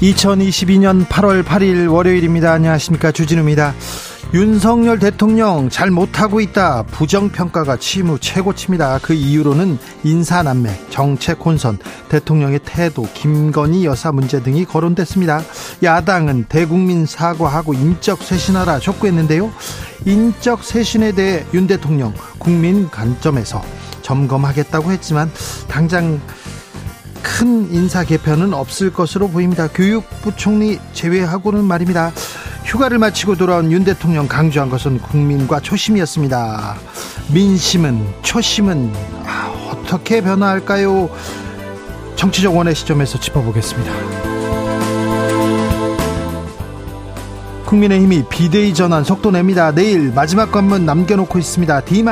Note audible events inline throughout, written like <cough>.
2022년 8월 8일 월요일입니다. 안녕하십니까. 주진우입니다. 윤석열 대통령 잘 못하고 있다. 부정평가가 치무 최고치입니다. 그 이유로는 인사남매, 정책 혼선, 대통령의 태도, 김건희 여사 문제 등이 거론됐습니다. 야당은 대국민 사과하고 인적 쇄신하라 촉구했는데요. 인적 쇄신에 대해 윤 대통령 국민 관점에서 점검하겠다고 했지만 당장 큰 인사 개편은 없을 것으로 보입니다. 교육부총리 제외하고는 말입니다. 휴가를 마치고 돌아온 윤 대통령 강조한 것은 국민과 초심이었습니다. 민심은 초심은 아, 어떻게 변화할까요? 정치적 원의 시점에서 짚어보겠습니다. 국민의힘이 비대위 전환 속도 냅니다. 내일 마지막 관문 남겨놓고 있습니다. D-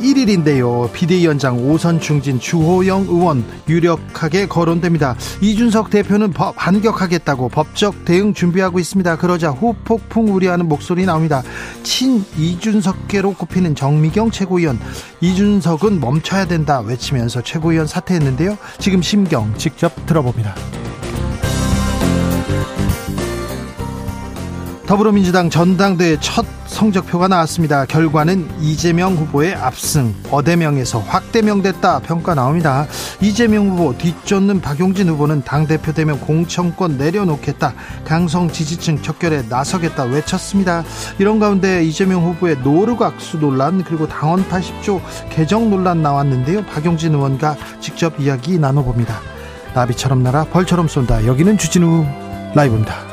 1일인데요. 비대위원장 오선 중진 주호영 의원 유력하게 거론됩니다. 이준석 대표는 법 반격하겠다고 법적 대응 준비하고 있습니다. 그러자 후폭풍 우려하는 목소리 나옵니다. 친 이준석계로 꼽히는 정미경 최고위원 이준석은 멈춰야 된다 외치면서 최고위원 사퇴했는데요. 지금 심경 직접 들어봅니다. 더불어민주당 전당대회 첫 성적표가 나왔습니다. 결과는 이재명 후보의 압승, 어대명에서 확대명됐다 평가 나옵니다. 이재명 후보 뒤쫓는 박용진 후보는 당대표 되면 공천권 내려놓겠다. 강성 지지층 척결에 나서겠다 외쳤습니다. 이런 가운데 이재명 후보의 노르각수 논란 그리고 당원 80조 개정 논란 나왔는데요. 박용진 의원과 직접 이야기 나눠봅니다. 나비처럼 날아 벌처럼 쏜다. 여기는 주진우 라이브입니다.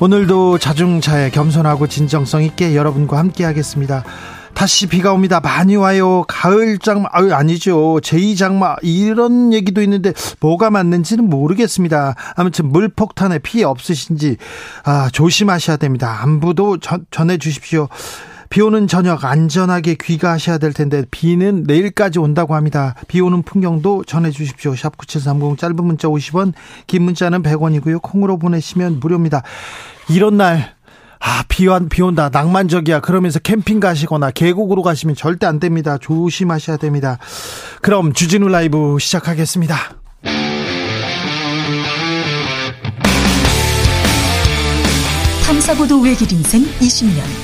오늘도 자중차에 겸손하고 진정성 있게 여러분과 함께 하겠습니다. 다시 비가 옵니다. 많이 와요. 가을 장마, 아유, 아니죠. 제2 장마, 이런 얘기도 있는데, 뭐가 맞는지는 모르겠습니다. 아무튼 물폭탄에 피해 없으신지, 아, 조심하셔야 됩니다. 안부도 전, 전해 주십시오. 비 오는 저녁 안전하게 귀가하셔야 될 텐데 비는 내일까지 온다고 합니다. 비 오는 풍경도 전해 주십시오. 샵9730 짧은 문자 50원, 긴 문자는 100원이고요. 콩으로 보내시면 무료입니다. 이런 날 아, 비, 온, 비 온다. 낭만적이야. 그러면서 캠핑 가시거나 계곡으로 가시면 절대 안 됩니다. 조심하셔야 됩니다. 그럼 주진우 라이브 시작하겠습니다. 탐사보도 외길 인생 20년.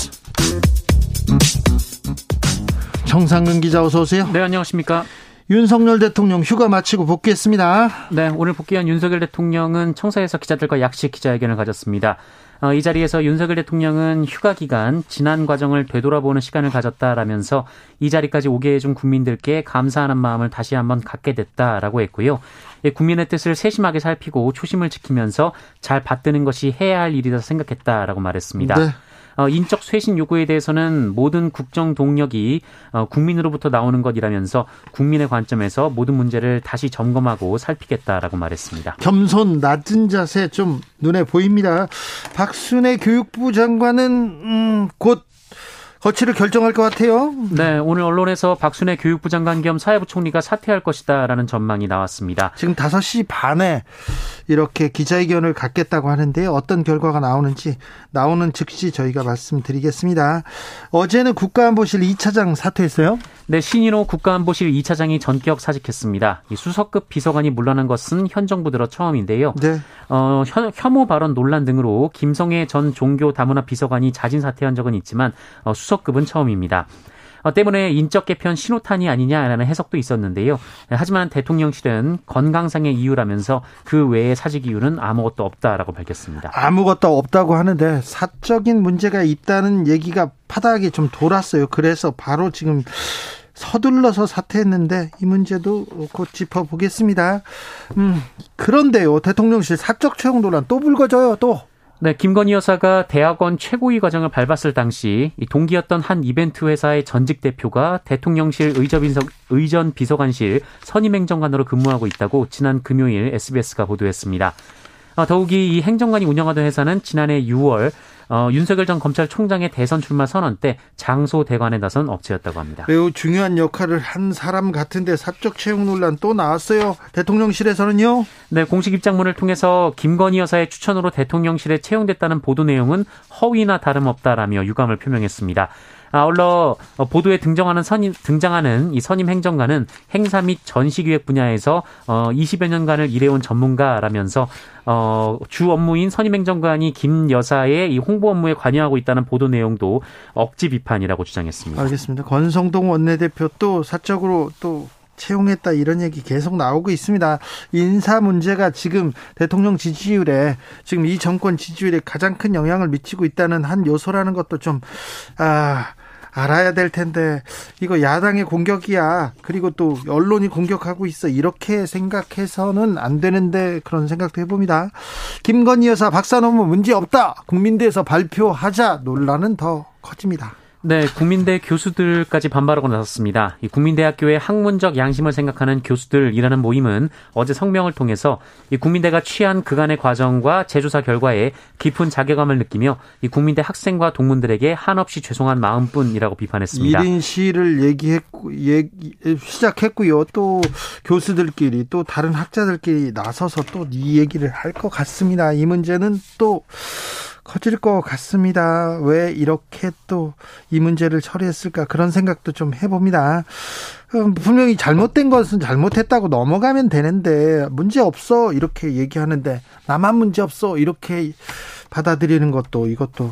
정상근 기자 어서 오세요. 네, 안녕하십니까. 윤석열 대통령 휴가 마치고 복귀했습니다. 네, 오늘 복귀한 윤석열 대통령은 청사에서 기자들과 약식 기자회견을 가졌습니다. 어, 이 자리에서 윤석열 대통령은 휴가 기간 지난 과정을 되돌아보는 시간을 가졌다라면서 이 자리까지 오게 해준 국민들께 감사하는 마음을 다시 한번 갖게 됐다라고 했고요. 예, 국민의 뜻을 세심하게 살피고 초심을 지키면서 잘 받드는 것이 해야 할 일이다 생각했다라고 말했습니다. 네. 어, 인적 쇄신 요구에 대해서는 모든 국정 동력이 어, 국민으로부터 나오는 것이라면서 국민의 관점에서 모든 문제를 다시 점검하고 살피겠다라고 말했습니다. 겸손 낮은 자세 좀 눈에 보입니다. 박순애 교육부 장관은 음, 곧 거취를 결정할 것 같아요. 네, 오늘 언론에서 박순애 교육부 장관 겸 사회부 총리가 사퇴할 것이다라는 전망이 나왔습니다. 지금 5시 반에 이렇게 기자회견을 갖겠다고 하는데 어떤 결과가 나오는지 나오는 즉시 저희가 말씀드리겠습니다. 어제는 국가안보실 2차장 사퇴했어요? 네, 신인호 국가안보실 2차장이 전격 사직했습니다. 이 수석급 비서관이 물러난 것은 현 정부 들어 처음인데요. 네. 어, 혐오 발언 논란 등으로 김성애 전 종교 다문화 비서관이 자진 사퇴한 적은 있지만 어, 수석 급은 처음입니다. 어, 때문에 인적 개편 신호탄이 아니냐라는 해석도 있었는데요. 하지만 대통령실은 건강상의 이유라면서 그 외의 사직 이유는 아무것도 없다라고 밝혔습니다. 아무것도 없다고 하는데 사적인 문제가 있다는 얘기가 파다하게 좀 돌았어요. 그래서 바로 지금 서둘러서 사퇴했는데 이 문제도 곧 짚어보겠습니다. 음, 그런데요, 대통령실 사적 채용 논란 또 불거져요, 또. 네, 김건희 여사가 대학원 최고위 과정을 밟았을 당시 동기였던 한 이벤트 회사의 전직 대표가 대통령실 의전 비서관실 선임행정관으로 근무하고 있다고 지난 금요일 SBS가 보도했습니다. 어, 더욱이 이 행정관이 운영하던 회사는 지난해 6월 어, 윤석열 전 검찰총장의 대선 출마 선언 때 장소 대관에 나선 업체였다고 합니다. 매우 중요한 역할을 한 사람 같은데 사적 채용 논란 또 나왔어요. 대통령실에서는요? 네, 공식 입장문을 통해서 김건희 여사의 추천으로 대통령실에 채용됐다는 보도 내용은 허위나 다름없다라며 유감을 표명했습니다. 아울러 보도에 등장하는 선임 등장하는 이 선임 행정관은 행사 및 전시기획 분야에서 어 20여 년간을 일해온 전문가라면서 어 주 업무인 선임 행정관이 김 여사의 이 홍보 업무에 관여하고 있다는 보도 내용도 억지 비판이라고 주장했습니다. 알겠습니다. 권성동 원내대표 또 사적으로 또 채용했다 이런 얘기 계속 나오고 있습니다. 인사 문제가 지금 대통령 지지율에 지금 이 정권 지지율에 가장 큰 영향을 미치고 있다는 한 요소라는 것도 좀 아, 알아야 될 텐데 이거 야당의 공격이야. 그리고 또 언론이 공격하고 있어. 이렇게 생각해서는 안 되는데 그런 생각도 해봅니다. 김건희 여사 박사 논문 문제 없다. 국민대에서 발표하자 논란은 더 커집니다. 네, 국민대 교수들까지 반발하고 나섰습니다. 이 국민대학교의 학문적 양심을 생각하는 교수들이라는 모임은 어제 성명을 통해서 이 국민대가 취한 그간의 과정과 재조사 결과에 깊은 자괴감을 느끼며 이 국민대 학생과 동문들에게 한없이 죄송한 마음뿐이라고 비판했습니다. 1인 시를 얘기했고 얘기, 시작했고요. 또 교수들끼리 또 다른 학자들끼리 나서서 또 이 얘기를 할 것 같습니다. 이 문제는 또 커질 것 같습니다. 왜 이렇게 또 이 문제를 처리했을까 그런 생각도 좀 해봅니다. 음, 분명히 잘못된 것은 잘못했다고 넘어가면 되는데 문제 없어 이렇게 얘기하는데 나만 문제 없어 이렇게 받아들이는 것도 이것도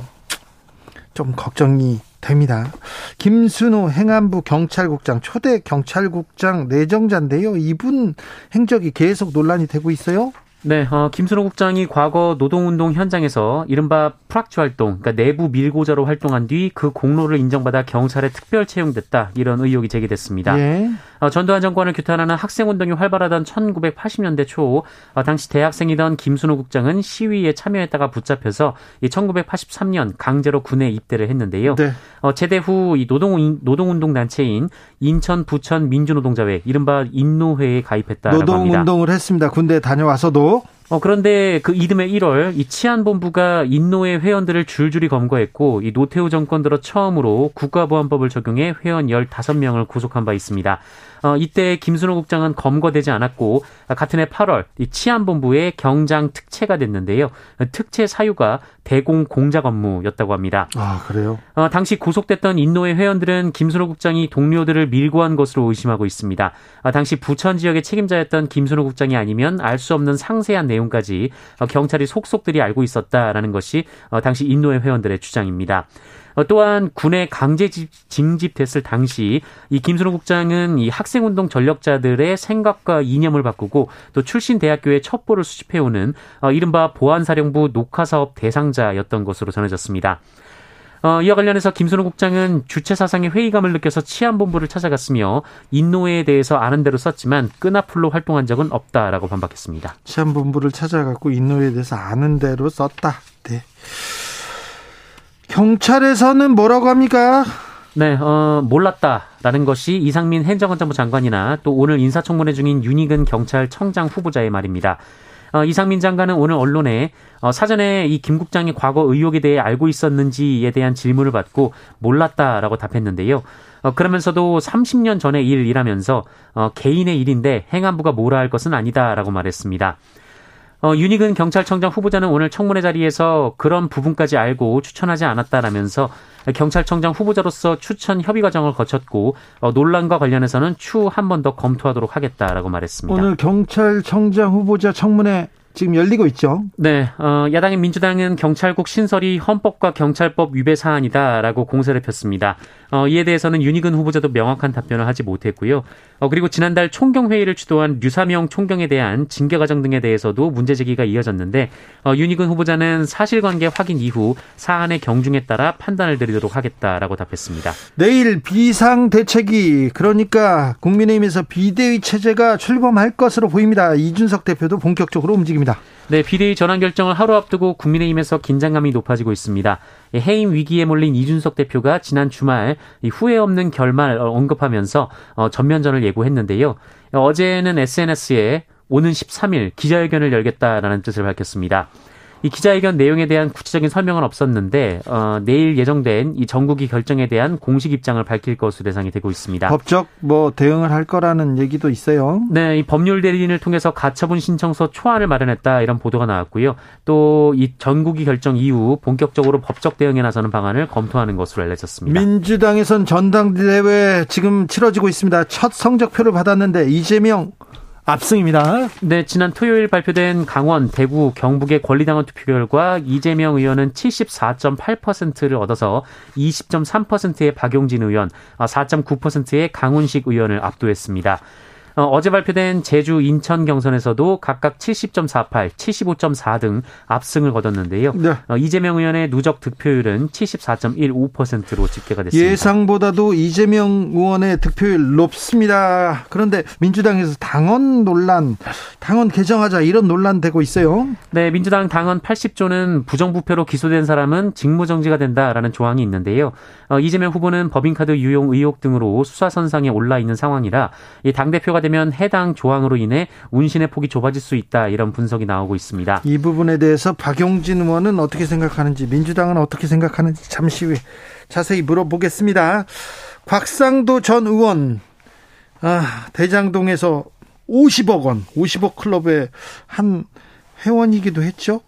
좀 걱정이 됩니다. 김순호 행안부 경찰국장 초대 경찰국장 내정자인데요. 이분 행적이 계속 논란이 되고 있어요. 네, 어, 김순호 국장이 과거 노동운동 현장에서 이른바 프락치 활동, 그러니까 내부 밀고자로 활동한 뒤 그 공로를 인정받아 경찰에 특별 채용됐다 이런 의혹이 제기됐습니다. 예. 어, 전두환 정권을 규탄하는 학생운동이 활발하던 1980년대 초 어, 당시 대학생이던 김순호 국장은 시위에 참여했다가 붙잡혀서 1983년 강제로 군에 입대를 했는데요. 네. 어, 제대 후이 노동 노동운동 단체인 인천 부천 민주노동자회 이른바 인노회에 가입했다라고 합니다. 노동운동을 했습니다. 군대 다녀와서도 어, 그런데 그 이듬해 1월 이 치안본부가 인노회 회원들을 줄줄이 검거했고 이 노태우 정권 들어 처음으로 국가보안법을 적용해 회원 15명을 구속한 바 있습니다. 어, 이때 김순호 국장은 검거되지 않았고 같은 해 8월 이 치안본부의 경장 특채가 됐는데요. 특채 사유가 대공 공작 업무였다고 합니다. 아 그래요? 어, 당시 구속됐던 인노회 회원들은 김순호 국장이 동료들을 밀고 한 것으로 의심하고 있습니다. 어, 당시 부천 지역의 책임자였던 김순호 국장이 아니면 알 수 없는 상세한 내용까지 어, 경찰이 속속들이 알고 있었다라는 것이 어, 당시 인노회 회원들의 주장입니다. 어, 또한 군에 강제 징집됐을 당시 이 김순호 국장은 이 학생운동 전력자들의 생각과 이념을 바꾸고 또 출신 대학교에 첩보를 수집해오는 어, 이른바 보안사령부 녹화사업 대상자였던 것으로 전해졌습니다. 어, 이와 관련해서 김순호 국장은 주체 사상의 회의감을 느껴서 치안본부를 찾아갔으며 인노회에 대해서 아는 대로 썼지만 끈앞풀로 활동한 적은 없다라고 반박했습니다. 치안본부를 찾아갔고 인노회에 대해서 아는 대로 썼다. 네. 경찰에서는 뭐라고 합니까? 네, 어, 몰랐다라는 것이 이상민 행정안전부 장관이나 또 오늘 인사청문회 중인 윤희근 경찰청장 후보자의 말입니다. 어, 이상민 장관은 오늘 언론에 어, 사전에 이 김 국장이 과거 의혹에 대해 알고 있었는지에 대한 질문을 받고 몰랐다라고 답했는데요. 어, 그러면서도 30년 전의 일이라면서 어, 개인의 일인데 행안부가 뭐라 할 것은 아니다라고 말했습니다. 어, 윤희근 경찰청장 후보자는 오늘 청문회 자리에서 그런 부분까지 알고 추천하지 않았다라면서 경찰청장 후보자로서 추천 협의 과정을 거쳤고 어, 논란과 관련해서는 추후 한 번 더 검토하도록 하겠다라고 말했습니다. 오늘 경찰청장 후보자 청문회 지금 열리고 있죠. 네, 어, 야당인 민주당은 경찰국 신설이 헌법과 경찰법 위배 사안이다라고 공세를 폈습니다. 어, 이에 대해서는 윤희근 후보자도 명확한 답변을 하지 못했고요. 어, 그리고 지난달 총경회의를 주도한 류사명 총경에 대한 징계 과정 등에 대해서도 문제 제기가 이어졌는데 어, 윤희근 후보자는 사실관계 확인 이후 사안의 경중에 따라 판단을 드리도록 하겠다라고 답했습니다. 내일 비상 대책이 그러니까 국민의힘에서 비대위 체제가 출범할 것으로 보입니다. 이준석 대표도 본격적으로 움직입니다. 네, 비대위 전환 결정을 하루 앞두고 국민의힘에서 긴장감이 높아지고 있습니다. 해임 위기에 몰린 이준석 대표가 지난 주말 후회 없는 결말 언급하면서 어, 전면전을 예고했는데요. 어제는 SNS에 오는 13일 기자회견을 열겠다라는 뜻을 밝혔습니다. 이 기자회견 내용에 대한 구체적인 설명은 없었는데 어, 내일 예정된 이 전국이 결정에 대한 공식 입장을 밝힐 것으로 예상이 되고 있습니다. 법적 뭐 대응을 할 거라는 얘기도 있어요. 네, 이 법률 대리인을 통해서 가처분 신청서 초안을 마련했다 이런 보도가 나왔고요. 또 이 전국이 결정 이후 본격적으로 법적 대응에 나서는 방안을 검토하는 것으로 알려졌습니다. 민주당에선 전당대회 지금 치러지고 있습니다. 첫 성적표를 받았는데 이재명 압승입니다. 네, 지난 토요일 발표된 강원, 대구, 경북의 권리당원 투표 결과 이재명 의원은 74.8%를 얻어서 20.3%의 박용진 의원, 4.9%의 아, 강훈식 의원을 압도했습니다. 어, 제 발표된 제주, 인천 경선에서도 각각 70.48, 75.4 등 압승을 거뒀는데요. 네. 어, 이재명 의원의 누적 득표율은 74.15%로 집계가 됐습니다. 예상보다도 이재명 의원의 득표율 높습니다. 그런데 민주당에서 당원 논란, 당원 개정하자 이런 논란 되고 있어요. 네, 민주당 당원 80조는 부정부패로 기소된 사람은 직무정지가 된다라는 조항이 있는데요. 어, 이재명 후보는 법인카드 유용 의혹 등으로 수사선상에 올라 있는 상황이라 이 당대표가 되면 해당 조항으로 인해 운신의 폭이 좁아질 수 있다 이런 분석이 나오고 있습니다. 이 부분에 대해서 박용진 의원은 어떻게 생각하는지 민주당은 어떻게 생각하는지 잠시 후에 자세히 물어보겠습니다. 곽상도 전 의원 아, 대장동에서 50억 원, 50억 클럽의 한 회원이기도 했죠.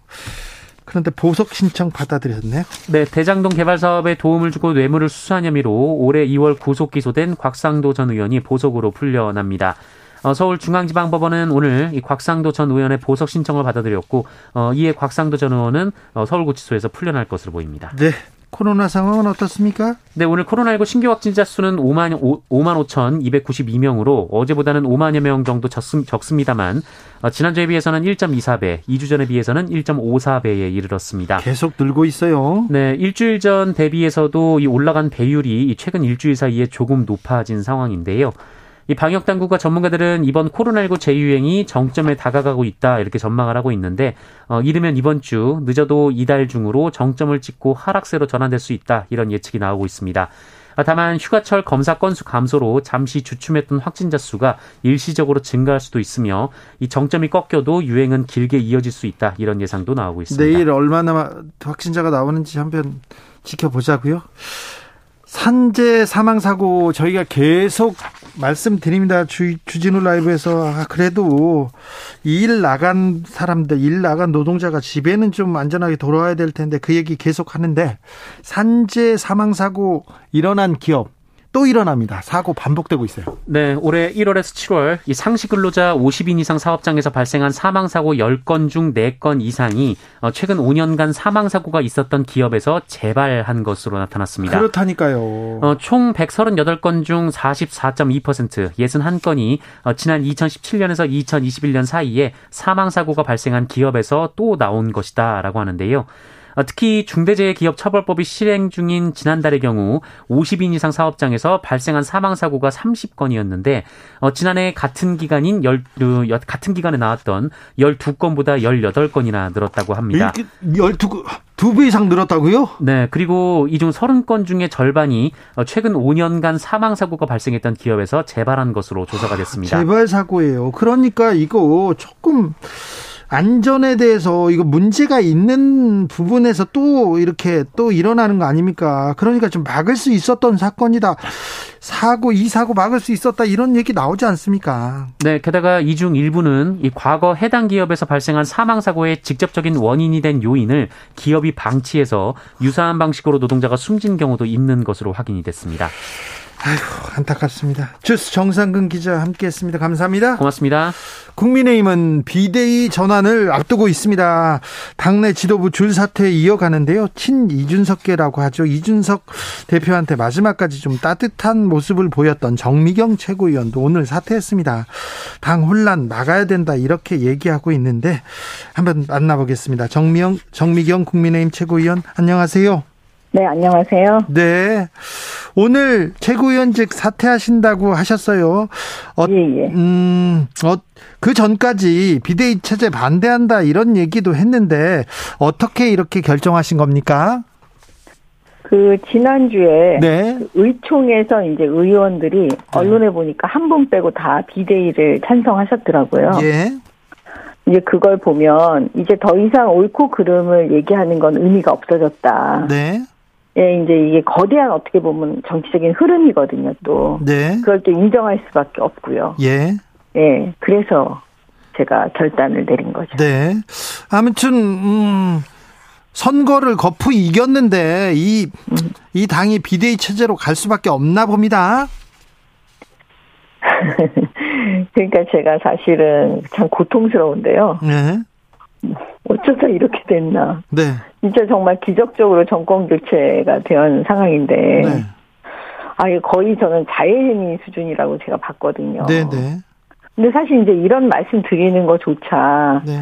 그런데 보석 신청 받아들였네요. 네, 대장동 개발 사업에 도움을 주고 뇌물을 수수한 혐의로 올해 2월 구속 기소된 곽상도 전 의원이 보석으로 풀려납니다. 어, 서울중앙지방법원은 오늘 이 곽상도 전 의원의 보석 신청을 받아들였고 어, 이에 곽상도 전 의원은 어, 서울구치소에서 풀려날 것으로 보입니다. 네. 코로나 상황은 어떻습니까? 네, 오늘 코로나19 신규 확진자 수는 5만, 5만 5,292명으로 어제보다는 5만여 명 정도 적습, 적습 니다만 어, 지난주에 비해서는 1.24배, 2주 전에 비해서는 1.54배에 이르렀습니다. 계속 늘고 있어요. 네, 일주일 전 대비해서도 이 올라간 배율이 최근 일주일 사이에 조금 높아진 상황인데요. 이 방역 당국과 전문가들은 이번 코로나19 재유행이 정점에 다가가고 있다 이렇게 전망을 하고 있는데 어, 이르면 이번 주 늦어도 이달 중으로 정점을 찍고 하락세로 전환될 수 있다 이런 예측이 나오고 있습니다. 아, 다만 휴가철 검사 건수 감소로 잠시 주춤했던 확진자 수가 일시적으로 증가할 수도 있으며 이 정점이 꺾여도 유행은 길게 이어질 수 있다 이런 예상도 나오고 있습니다. 내일 얼마나 확진자가 나오는지 한번 지켜보자고요. 산재 사망 사고 저희가 계속 말씀드립니다. 주, 주진우 라이브에서 아, 그래도 일 나간 사람들, 일 나간 노동자가 집에는 좀 안전하게 돌아와야 될 텐데 그 얘기 계속 하는데 산재 사망 사고 일어난 기업 또 일어납니다. 사고 반복되고 있어요. 네, 올해 1월에서 7월 이 상시 근로자 50인 이상 사업장에서 발생한 사망 사고 10건 중 4건 이상이 어, 최근 5년간 사망 사고가 있었던 기업에서 재발한 것으로 나타났습니다. 그렇다니까요. 어, 총 138건 중 44.2% 61건이 어, 지난 2017년에서 2021년 사이에 사망 사고가 발생한 기업에서 또 나온 것이다라고 하는데요. 어, 특히 중대재해기업처벌법이 실행 중인 지난달의 경우 50인 이상 사업장에서 발생한 사망 사고가 30건이었는데 어, 지난해 같은 기간인 열 같은 기간에 나왔던 12건보다 18건이나 늘었다고 합니다. 12 2배 이상 늘었다고요? 네. 그리고 이 중 30건 중에 절반이 어, 최근 5년간 사망 사고가 발생했던 기업에서 재발한 것으로 조사가 됐습니다. 재발 사고예요. 그러니까 이거 조금 안전에 대해서 이거 문제가 있는 부분에서 또 이렇게 또 일어나는 거 아닙니까? 그러니까 좀 막을 수 있었던 사건이다. 사고, 이 사고 막을 수 있었다. 이런 얘기 나오지 않습니까? 네. 게다가 이 중 일부는 이 과거 해당 기업에서 발생한 사망 사고의 직접적인 원인이 된 요인을 기업이 방치해서 유사한 방식으로 노동자가 숨진 경우도 있는 것으로 확인이 됐습니다. 아이고, 안타깝습니다. 주스 정상근 기자 함께 했습니다. 감사합니다. 고맙습니다. 국민의힘은 비대위 전환을 앞두고 있습니다. 당내 지도부 줄 사태 이어가는데요. 친 이준석계라고 하죠. 이준석 대표한테 마지막까지 좀 따뜻한 모습을 보였던 정미경 최고위원도 오늘 사퇴했습니다. 당 혼란 막아야 된다 이렇게 얘기하고 있는데 한번 만나보겠습니다. 정미경 정미경 국민의힘 최고위원 안녕하세요. 네, 안녕하세요. 네. 오늘 최고위원직 사퇴하신다고 하셨어요. 어, 예, 예. 음, 어, 그 전까지 비대위 체제 반대한다 이런 얘기도 했는데 어떻게 이렇게 결정하신 겁니까? 그 지난주에 네. 그 의총에서 이제 의원들이 언론에 보니까 한 분 빼고 다 비대위를 찬성하셨더라고요. 예. 이제 그걸 보면 이제 더 이상 옳고 그름을 얘기하는 건 의미가 없어졌다. 네. 예, 이제 이게 거대한 어떻게 보면 정치적인 흐름이거든요, 또. 네. 그걸 또 인정할 수밖에 없고요. 예. 예, 그래서 제가 결단을 내린 거죠. 네. 아무튼 음 선거를 거푸 이겼는데 이이 당이 비대위 체제로 갈 수밖에 없나 봅니다. <laughs> 그러니까 제가 사실은 참 고통스러운데요. 네. 어쩌다 이렇게 됐나. 네. 진짜 정말 기적적으로 정권 교체가 된 상황인데, 네. 아, 이게 거의 저는 자해행위 수준이라고 제가 봤거든요. 네, 네. 근데 사실 이제 이런 말씀 드리는 것조차, 네.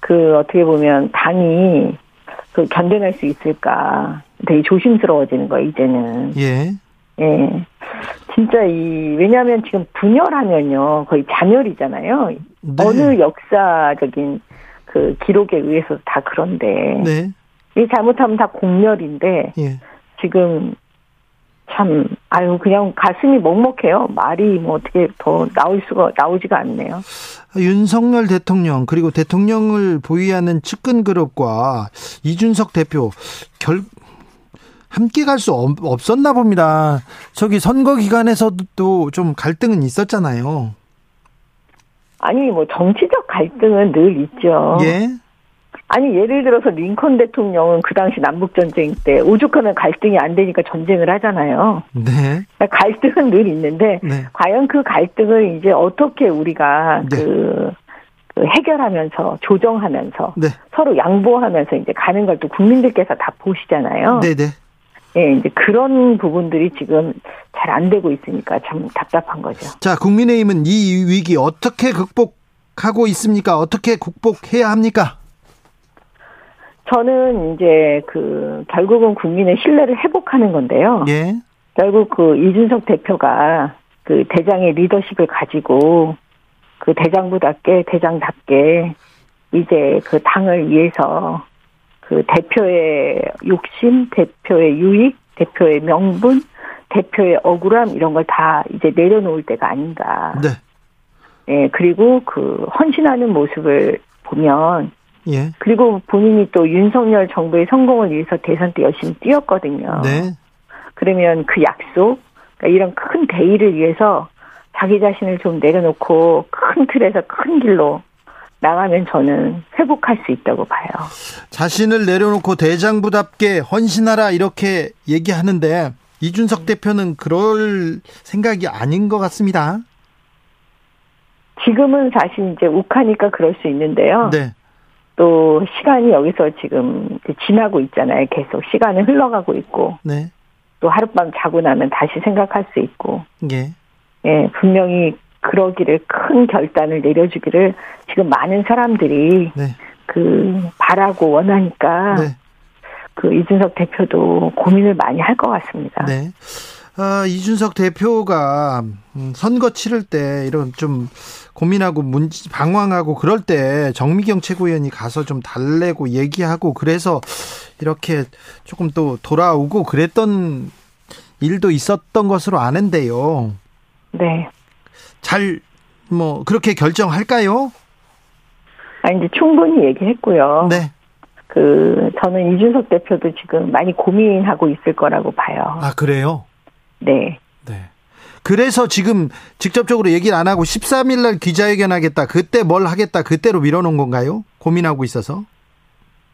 그 어떻게 보면 당이 그 견뎌낼 수 있을까 되게 조심스러워지는 거예요, 이제는. 예. 예. 진짜 이, 왜냐하면 지금 분열하면요, 거의 잔열이잖아요. 네. 어느 역사적인 그 기록에 의해서 다 그런데. 네. 이 잘못하면 다 공멸인데, 예. 지금 참, 아유, 그냥 가슴이 먹먹해요. 말이 뭐 어떻게 더 나올 수가, 나오지가 않네요. 윤석열 대통령 그리고 대통령을 보위하는 측근 그룹과 이준석 대표 결 함께 갈 수 없었나 봅니다. 저기 선거 기간에서도 좀 갈등은 있었잖아요. 아니, 뭐 정치적 갈등은 늘 있죠. 예. 아니, 예를 들어서 링컨 대통령은 그 당시 남북 전쟁 때 오죽하면 갈등이 안 되니까 전쟁을 하잖아요. 네. 그러니까 갈등은 늘 있는데, 네. 과연 그 갈등을 이제 어떻게 우리가 네. 그, 그 해결하면서 조정하면서 네. 서로 양보하면서 이제 가는 걸 또 국민들께서 다 보시잖아요. 네, 네. 예, 이제 그런 부분들이 지금 잘 안 되고 있으니까 참 답답한 거죠. 자, 국민의힘은 이 위기 어떻게 극복하고 있습니까? 어떻게 극복해야 합니까? 저는 이제 그 결국은 국민의 신뢰를 회복하는 건데요. 예. 결국 그 이준석 대표가 그 대장의 리더십을 가지고 그 대장부답게 대장답게 이제 그 당을 위해서 그 대표의 욕심, 대표의 유익, 대표의 명분, 대표의 억울함 이런 걸 다 이제 내려놓을 때가 아닌가. 네. 예, 그리고 그 헌신하는 모습을 보면 예. 그리고 본인이 또 윤석열 정부의 성공을 위해서 대선 때 열심히 뛰었거든요. 네. 그러면 그 약속, 그러니까 이런 큰 대의를 위해서 자기 자신을 좀 내려놓고 큰 틀에서 큰 길로 나가면 저는 회복할 수 있다고 봐요. 자신을 내려놓고 대장부답게 헌신하라 이렇게 얘기하는데 이준석 대표는 그럴 생각이 아닌 것 같습니다. 지금은 사실 이제 욱하니까 그럴 수 있는데요. 네. 또 시간이 여기서 지금 지나고 있잖아요. 계속 시간은 흘러가고 있고 네. 또 하룻밤 자고 나면 다시 생각할 수 있고 예. 예, 분명히 그러기를 큰 결단을 내려주기를 지금 많은 사람들이 네. 그 바라고 원하니까 네. 그 이준석 대표도 고민을 많이 할 것 같습니다. 네. 아, 이준석 대표가 음, 선거 치를 때 이런 좀 고민하고 문, 방황하고 그럴 때 정미경 최고위원이 가서 좀 달래고 얘기하고 그래서 이렇게 조금 또 돌아오고 그랬던 일도 있었던 것으로 아는데요. 네. 잘 뭐 그렇게 결정할까요? 아 이제 충분히 얘기했고요. 네. 그 저는 이준석 대표도 지금 많이 고민하고 있을 거라고 봐요. 아 그래요? 네. 네. 그래서 지금 직접적으로 얘기를 안 하고 13일 날 기자회견 하겠다. 그때 뭘 하겠다. 그때로 밀어놓은 건가요? 고민하고 있어서.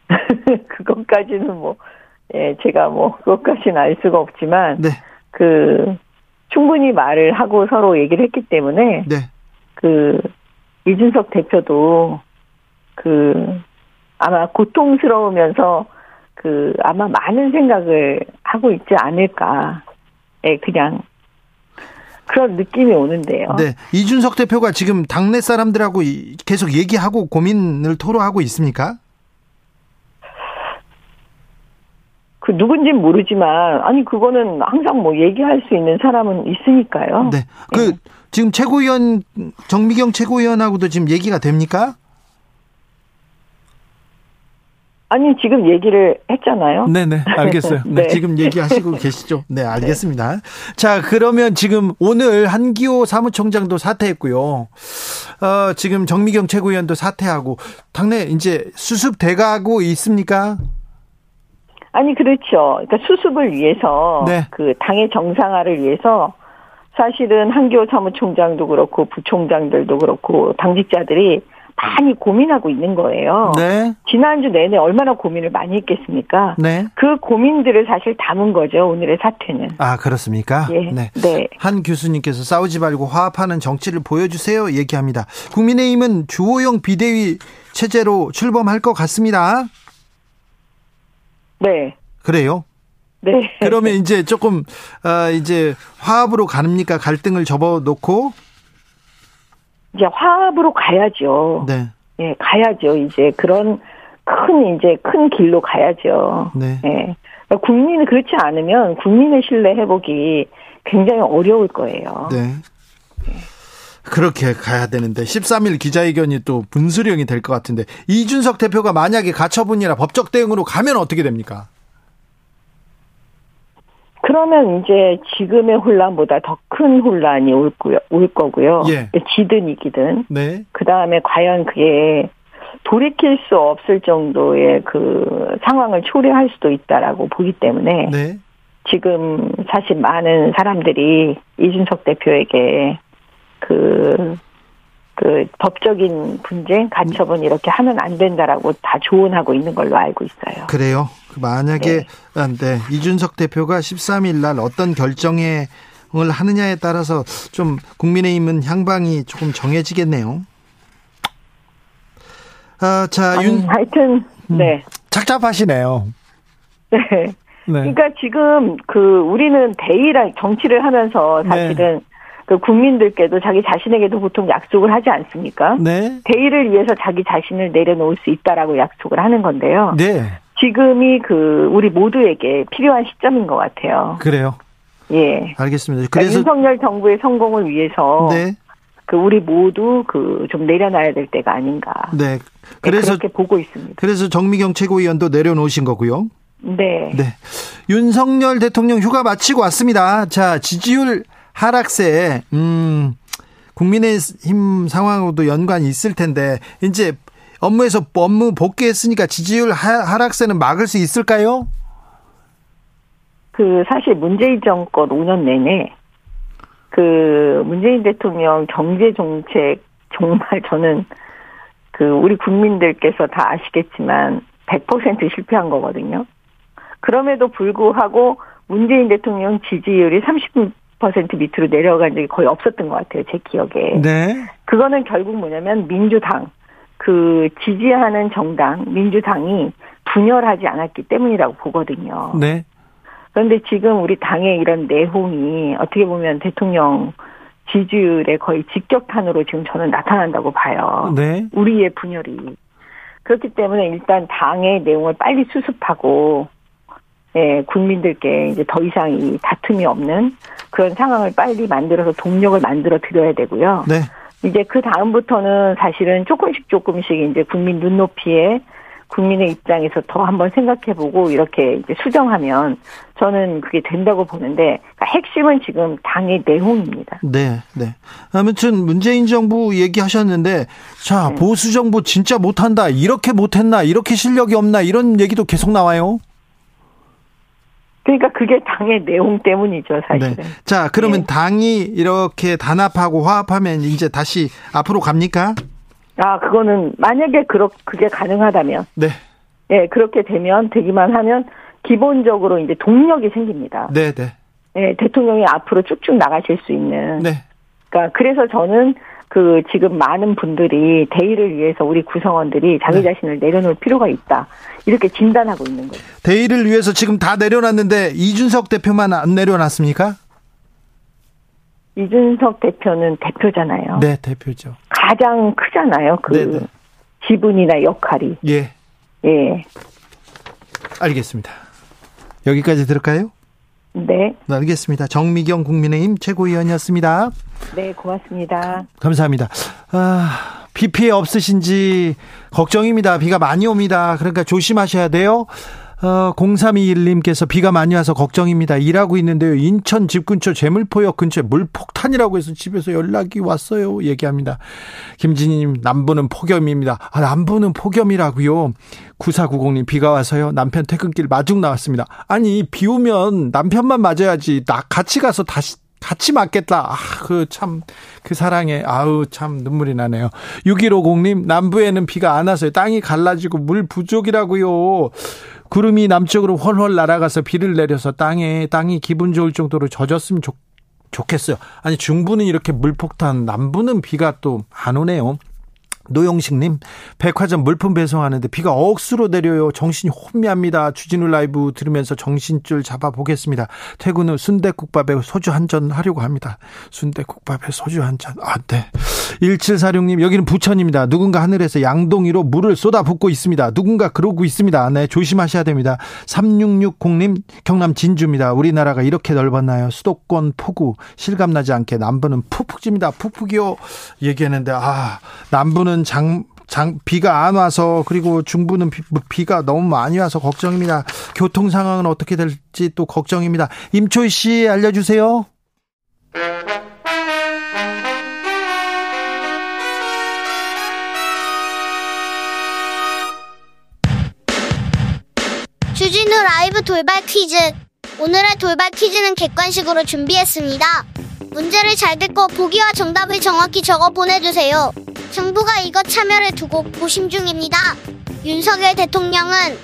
<laughs> 그것까지는 뭐, 예, 제가 뭐, 그것까지는 알 수가 없지만, 네. 그, 충분히 말을 하고 서로 얘기를 했기 때문에 네. 그 이준석 대표도 그 아마 고통스러우면서 그 아마 많은 생각을 하고 있지 않을까. 예, 그냥 그런 느낌이 오는데요. 네. 이준석 대표가 지금 당내 사람들하고 이- 계속 얘기하고 고민을 토로하고 있습니까? 그 누군진 모르지만 아니 그거는 항상 뭐 얘기할 수 있는 사람은 있으니까요. 네. 그 지금 최고위원 정미경 최고위원하고도 지금 얘기가 됩니까? 아니 지금 얘기를 했잖아요. 네네 알겠어요. <laughs> 네, 네. 지금 얘기하시고 계시죠. 네 알겠습니다. 자 그러면 지금 오늘 한기호 사무총장도 사퇴했고요. 어, 지금 정미경 최고위원도 사퇴하고 당내 이제 수습 돼가고 있습니까? 아니 그렇죠. 그러니까 수습을 위해서 네. 그 당의 정상화를 위해서 사실은 한기호 사무총장도 그렇고 부총장들도 그렇고 당직자들이 많이 고민하고 있는 거예요. 네, 지난주 내내 얼마나 고민을 많이 했겠습니까? 네. 그 고민들을 사실 담은 거죠. 오늘의 사퇴는. 아 그렇습니까? 예. 네. 네. 한 교수님께서 싸우지 말고 화합하는 정치를 보여주세요 얘기합니다. 국민의힘은 주호영 비대위 체제로 출범할 것 같습니다. 네. 그래요? 네. 그러면 이제 조금 어, 이제 화합으로 가닙니까? 갈등을 접어놓고 이제 화합으로 가야죠. 네, 예, 가야죠. 이제 그런 큰 이제 큰 길로 가야죠. 네. 예. 국민이 그렇지 않으면 국민의 신뢰 회복이 굉장히 어려울 거예요. 네. 그렇게 가야 되는데 13일 기자회견이 또 분수령이 될 것 같은데 이준석 대표가 만약에 가처분이나 법적 대응으로 가면 어떻게 됩니까? 그러면 이제 지금의 혼란보다 더 큰 혼란이 올, 거요, 올 거고요. 예. 지든 이기든. 네, 그 다음에 과연 그게 돌이킬 수 없을 정도의 그 상황을 초래할 수도 있다라고 보기 때문에 네, 지금 사실 많은 사람들이 이준석 대표에게 그, 그 법적인 분쟁, 가처분 이렇게 하면 안 된다라고 다 조언하고 있는 걸로 알고 있어요. 그래요. 그 만약에 네. 아, 네, 이준석 대표가 13일 날 어떤 결정을 하느냐에 따라서 좀 국민의힘은 향방이 조금 정해지겠네요. 아, 자, 아니, 윤 하여튼, 네. 착잡하시네요. 네. 네. 그러니까 지금 그 우리는 대의랑 정치를 하면서 사실은 그 국민들께도 자기 자신에게도 보통 약속을 하지 않습니까? 네. 대의를 위해서 자기 자신을 내려놓을 수 있다라고 약속을 하는 건데요. 네. 지금이 그 우리 모두에게 필요한 시점인 것 같아요. 그래요. 예. 알겠습니다. 그러니까 그래서 윤석열 정부의 성공을 위해서 네. 그 우리 모두 그 좀 내려놔야 될 때가 아닌가. 네. 네, 그래서 그렇게 보고 있습니다. 그래서 정미경 최고위원도 내려놓으신 거고요. 네. 네. 윤석열 대통령 휴가 마치고 왔습니다. 자, 지지율 하락세, 음, 국민의힘 상황하고도 연관이 있을 텐데, 이제 업무에서 업무 복귀했으니까 지지율 하, 하락세는 막을 수 있을까요? 그 사실 문재인 정권 5년 내내 그 문재인 대통령 경제 정책 정말 <laughs> 저는 그 우리 국민들께서 다 아시겠지만 100% 실패한 거거든요. 그럼에도 불구하고 문재인 대통령 지지율이 30% 밑으로 내려간 적이 거의 없었던 것 같아요. 제 기억에. 네. 그거는 결국 뭐냐면 민주당 그 지지하는 정당 민주당이 분열하지 않았기 때문이라고 보거든요. 네. 그런데 지금 우리 당의 이런 내홍이 어떻게 보면 대통령 지지율에 거의 직격탄으로 지금 저는 나타난다고 봐요. 네. 우리의 분열이. 그렇기 때문에 일단 당의 내용을 빨리 수습하고, 예, 국민들께 이제 더 이상 이 다툼이 없는 그런 상황을 빨리 만들어서 동력을 만들어 드려야 되고요. 네. 이제 그 다음부터는 사실은 조금씩 조금씩 이제 국민 눈높이에 국민의 입장에서 더 한번 생각해보고 이렇게 이제 수정하면 저는 그게 된다고 보는데 그러니까 핵심은 지금 당의 내용입니다. 네. 네. 아무튼 문재인 정부 얘기하셨는데, 자, 네. 보수 정부 진짜 못한다. 이렇게 못했나. 이렇게 실력이 없나. 이런 얘기도 계속 나와요. 그러니까 그게 당의 내용 때문이죠, 사실은. 네. 자, 그러면 네. 당이 이렇게 단합하고 화합하면 이제 다시 앞으로 갑니까? 아, 그거는 만약에 그렇 그게 가능하다면, 네. 예, 그렇게 되면 되기만 하면 기본적으로 이제 동력이 생깁니다. 네, 네. 네, 대통령이 앞으로 쭉쭉 나가실 수 있는. 네. 그러니까 그래서 저는 그 지금 많은 분들이 대의를 위해서 우리 구성원들이 자기 네. 자신을 내려놓을 필요가 있다. 이렇게 진단하고 있는 거죠. 대의를 위해서 지금 다 내려놨는데 이준석 대표만 안 내려놨습니까? 이준석 대표는 대표잖아요. 네, 대표죠. 가장 크잖아요. 그 네, 네. 지분이나 역할이. 예, 예. 알겠습니다. 여기까지 들을까요? 네. 네, 알겠습니다. 정미경 국민의힘 최고위원이었습니다. 네, 고맙습니다. 감사합니다. 아, 비 피해 없으신지 걱정입니다. 비가 많이 옵니다. 그러니까 조심하셔야 돼요. 어, 0321님께서 비가 많이 와서 걱정입니다. 일하고 있는데요. 인천 집 근처 재물포역 근처에 물폭탄이라고 해서 집에서 연락이 왔어요. 얘기합니다. 김진희님, 남부는 폭염입니다. 아, 남부는 폭염이라고요. 9490님, 비가 와서요. 남편 퇴근길 마중 나왔습니다. 아니, 비 오면 남편만 맞아야지. 나 같이 가서 다시 같이 맞겠다. 아, 그 참, 그 사랑에, 아우, 참 눈물이 나네요. 6150님, 남부에는 비가 안 와서요. 땅이 갈라지고 물 부족이라고요. 구름이 남쪽으로 훨훨 날아가서 비를 내려서 땅에, 땅이 기분 좋을 정도로 젖었으면 좋, 좋겠어요. 아니, 중부는 이렇게 물폭탄, 남부는 비가 또 안 오네요. 노영식님, 백화점 물품 배송하는데 비가 억수로 내려요. 정신이 혼미합니다. 주진우 라이브 들으면서 정신줄 잡아보겠습니다. 퇴근 후 순대국밥에 소주 한 잔 하려고 합니다. 순대국밥에 소주 한 잔. 아, 네. 1746님, 여기는 부천입니다. 누군가 하늘에서 양동이로 물을 쏟아붓고 있습니다. 누군가 그러고 있습니다. 네, 조심하셔야 됩니다. 3660님, 경남 진주입니다. 우리나라가 이렇게 넓었나요? 수도권 폭우, 실감나지 않게 남부는 푹푹 집니다. 푹푹이요. 얘기했는데, 아, 남부는 장, 장, 비가 안 와서, 그리고 중부는 비, 가 너무 많이 와서 걱정입니다. 교통 상황은 어떻게 될지 또 걱정입니다. 임초희 씨 알려주세요. 주진우 라이브 돌발 퀴즈. 오늘의 돌발 퀴즈는 객관식으로 준비했습니다. 문제를 잘 듣고 보기와 정답을 정확히 적어 보내주세요. 정부가 이것 참여를 두고 고심 중입니다. 윤석열 대통령은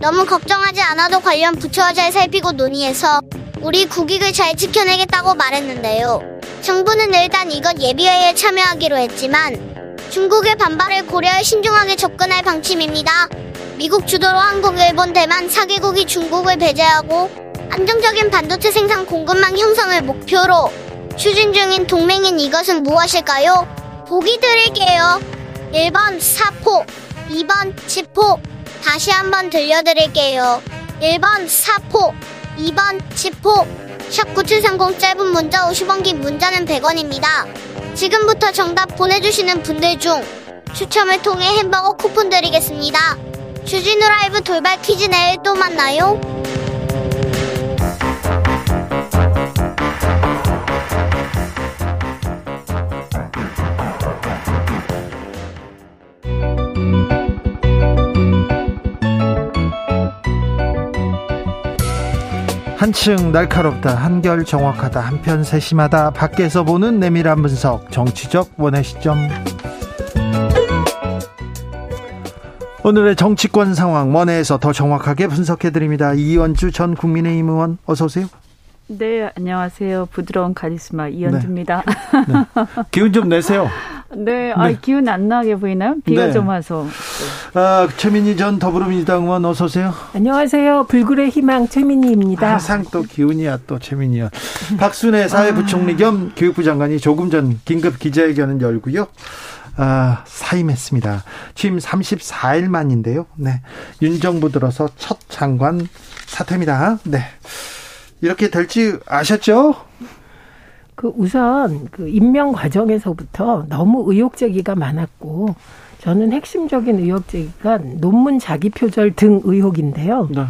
너무 걱정하지 않아도 관련 부처와 잘 살피고 논의해서 우리 국익을 잘 지켜내겠다고 말했는데요. 정부는 일단 이것 예비회에 참여하기로 했지만 중국의 반발을 고려해 신중하게 접근할 방침입니다. 미국 주도로 한국, 일본, 대만 4개국이 중국을 배제하고 안정적인 반도체 생산 공급망 형성을 목표로 추진 중인 동맹인 이것은 무엇일까요? 보기 드릴게요. 1번 사포, 2번 지포. 다시 한번 들려드릴게요. 1번 사포, 2번 지포. 샵9730 짧은 문자 50원 긴 문자는 100원입니다. 지금부터 정답 보내주시는 분들 중 추첨을 통해 햄버거 쿠폰 드리겠습니다. 주진우 라이브 돌발 퀴즈 내일 또 만나요. 한층 날카롭다, 한결 정확하다, 한편 세심하다, 밖에서 보는 내밀한 분석, 정치적 원의 시점. 오늘의 정치권 상황 원회에서 더 정확하게 분석해 드립니다. 이원주 전 국민의힘 의원 어서 오세요. 네, 안녕하세요. 부드러운 카리스마 이현주입니다. 네. 기운 좀 내세요. <laughs> 네, 아, 기운 안 나게 보이나요? 비가 네. 좀 와서. 아, 최민희 전 더불어민주당 의원 어서 오세요. 안녕하세요. 불굴의 희망 최민희입니다. 항상 또 기운이야 또 최민희 의원. 박순애 사회부총리 겸 교육부 장관이 조금 전 긴급 기자회견을 열고요. 아, 사임했습니다. 취임 34일 만인데요. 네. 윤 정부 들어서 첫 장관 사퇴입니다. 네. 이렇게 될지 아셨죠? 그 우선 그 임명 과정에서부터 너무 의혹 제기가 많았고 저는 핵심적인 의혹 제기가 논문 자기 표절 등 의혹인데요. 네.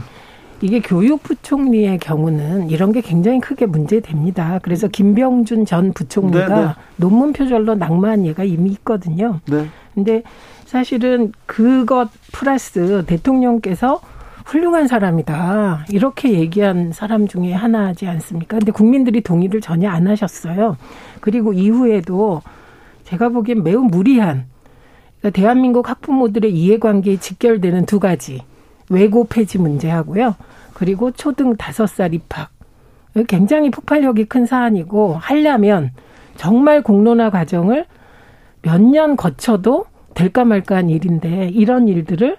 이게 교육부총리의 경우는 이런 게 굉장히 크게 문제됩니다. 그래서 김병준 전 부총리가 네, 네. 논문 표절로 낙마한 예가 이미 있거든요. 네. 근데 사실은 그것 플러스 대통령께서 훌륭한 사람이다. 이렇게 얘기한 사람 중에 하나지 않습니까? 근데 국민들이 동의를 전혀 안 하셨어요. 그리고 이후에도 제가 보기엔 매우 무리한 그러니까 대한민국 학부모들의 이해관계에 직결되는 두 가지 외고 폐지 문제하고요. 그리고 초등 다섯 살 입학 굉장히 폭발력이 큰 사안이고 하려면 정말 공론화 과정을 몇 년 거쳐도 될까 말까 한 일인데 이런 일들을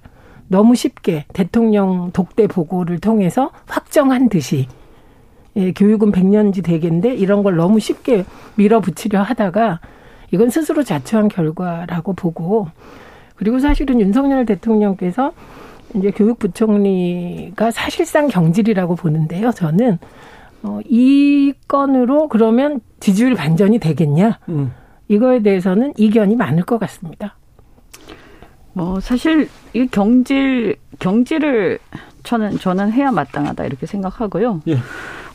너무 쉽게 대통령 독대 보고를 통해서 확정한 듯이 예, 교육은 백년지 되겠는데 이런 걸 너무 쉽게 밀어붙이려 하다가 이건 스스로 자초한 결과라고 보고 그리고 사실은 윤석열 대통령께서 이제 교육부총리가 사실상 경질이라고 보는데요. 저는 어, 이 건으로 그러면 지지율 반전이 되겠냐? 음. 이거에 대해서는 이견이 많을 것 같습니다. 뭐 사실 이 경질 경질을 저는 저는 해야 마땅하다 이렇게 생각하고요. 예.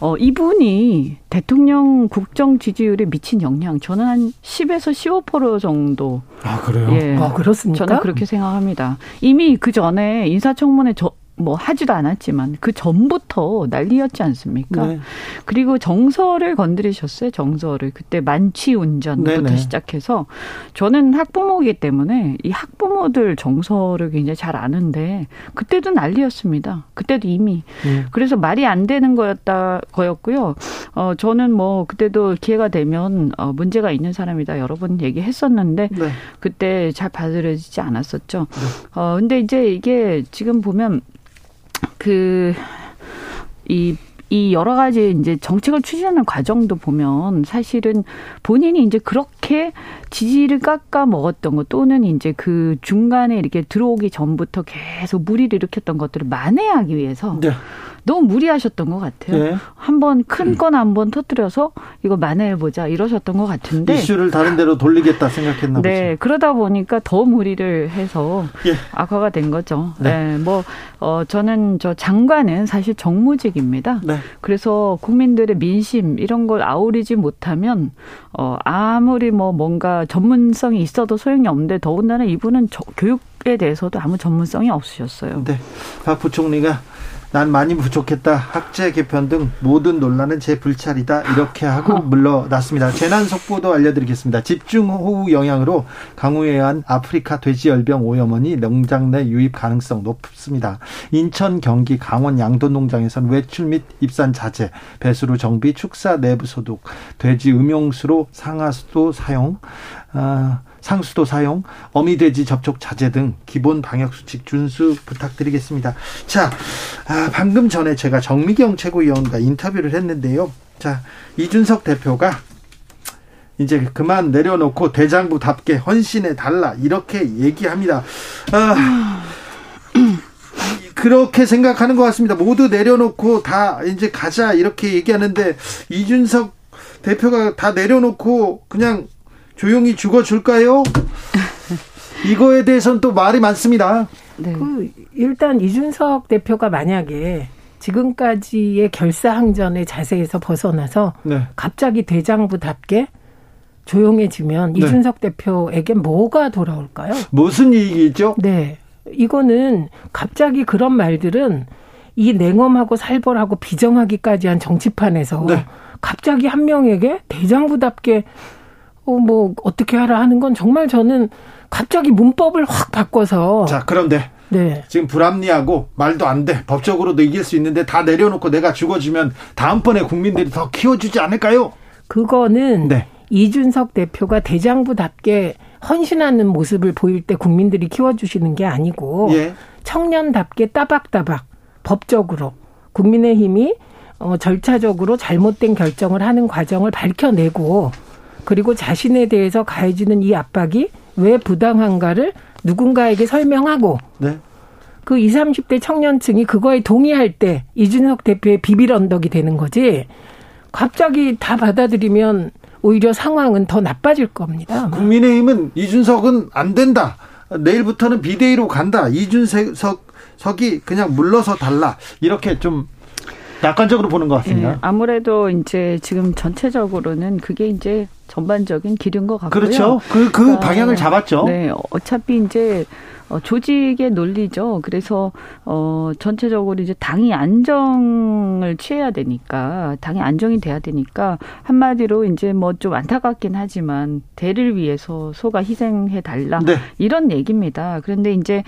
어 이분이 대통령 국정 지지율에 미친 영향 저는 한 10에서 15% 정도. 아 그래요? 예. 아 그렇습니까? 저는 그렇게 생각합니다. 이미 그 전에 인사청문회 저 뭐 하지도 않았지만 그 전부터 난리였지 않습니까? 네. 그리고 정서를 건드리셨어요. 정서를 그때 만취 운전부터 네네. 시작해서 저는 학부모이기 때문에 이 학부모들 정서를 굉장히 잘 아는데 그때도 난리였습니다. 그때도 이미 네. 그래서 말이 안 되는 거였다 거였고요. 어 저는 뭐 그때도 기회가 되면 어 문제가 있는 사람이다 여러 번 얘기했었는데 네. 그때 잘 받아들여지지 않았었죠. 네. 어 근데 이제 이게 지금 보면 그, 이, 이 여러 가지 이제 정책을 추진하는 과정도 보면 사실은 본인이 이제 그렇게 지지를 깎아 먹었던 것 또는 이제 그 중간에 이렇게 들어오기 전부터 계속 무리를 일으켰던 것들을 만회하기 위해서 네. 너무 무리하셨던 것 같아요. 네. 한번 큰 건 한번 터뜨려서 이거 만회해보자 이러셨던 것 같은데. 이슈를 다른 데로 돌리겠다 생각했나 네, 보죠. 네. 그러다 보니까 더 무리를 해서 예. 악화가 된 거죠. 네. 네. 뭐, 어, 저는 저 장관은 사실 정무직입니다. 네. 그래서 국민들의 민심 이런 걸 아우르지 못하면 어, 아무리 뭐 뭔가 전문성이 있어도 소용이 없는데 더군다나 이분은 저, 교육에 대해서도 아무 전문성이 없으셨어요. 네. 박 부총리가 난 많이 부족했다. 학제 개편 등 모든 논란은 제 불찰이다. 이렇게 하고 어. 물러났습니다. 재난 속보도 알려드리겠습니다. 집중호우 영향으로 강우에 의한 아프리카 돼지열병 오염원이 농장 내 유입 가능성 높습니다. 인천, 경기, 강원 양돈 농장에선 외출 및 입산 자제, 배수로 정비, 축사 내부 소독, 돼지 음용수로 상하수도 사용, 아, 상수도 사용, 어미돼지 접촉 자제 등 기본 방역 수칙 준수 부탁드리겠습니다. 자, 아, 방금 전에 제가 정미경 최고위원과 인터뷰를 했는데요. 자, 이준석 대표가 이제 그만 내려놓고 대장부답게 헌신해 달라 이렇게 얘기합니다. 아, 그렇게 생각하는 것 같습니다. 모두 내려놓고 다 이제 가자 이렇게 얘기하는데 이준석 대표가 다 내려놓고 그냥 조용히 죽어줄까요? 이거에 대해서는 또 말이 많습니다. 네. 그 일단 이준석 대표가 만약에 지금까지의 결사항전의 자세에서 벗어나서 네. 갑자기 대장부답게 조용해지면 네. 이준석 대표에게 뭐가 돌아올까요? 무슨 얘기죠? 네. 이거는 갑자기 그런 말들은 이 냉엄하고 살벌하고 비정하기까지 한 정치판에서 네. 갑자기 한 명에게 대장부답게 어, 뭐 어떻게 하라 하는 건 정말 저는 갑자기 문법을 확 바꿔서 자 그런데 네. 지금 불합리하고 말도 안 돼. 법적으로도 이길 수 있는데 다 내려놓고 내가 죽어주면 다음번에 국민들이 더 키워주지 않을까요? 그거는 네. 이준석 대표가 대장부답게 헌신하는 모습을 보일 때 국민들이 키워주시는 게 아니고 예. 청년답게 따박따박 법적으로 국민의힘이 어, 절차적으로 잘못된 결정을 하는 과정을 밝혀내고 그리고 자신에 대해서 가해지는 이 압박이 왜 부당한가를 누군가에게 설명하고 네. 그 20, 30대 청년층이 그거에 동의할 때 이준석 대표의 비빌 언덕이 되는 거지. 갑자기 다 받아들이면 오히려 상황은 더 나빠질 겁니다. 국민의힘은 이준석은 안 된다. 내일부터는 비대위로 간다. 이준석이 그냥 물러서 달라. 이렇게 좀 낙관적으로 보는 것 같습니다. 네, 아무래도 이제 지금 전체적으로는 그게 이제 전반적인 길인 것 같고요. 그렇죠. 그, 그 그러니까, 방향을 잡았죠. 네. 어차피 이제 어, 조직의 논리죠. 그래서 어 전체적으로 이제 당이 안정을 취해야 되니까 당이 안정이 돼야 되니까 한마디로 이제 뭐 좀 안타깝긴 하지만 대를 위해서 소가 희생해 달라 네. 이런 얘기입니다. 그런데 이제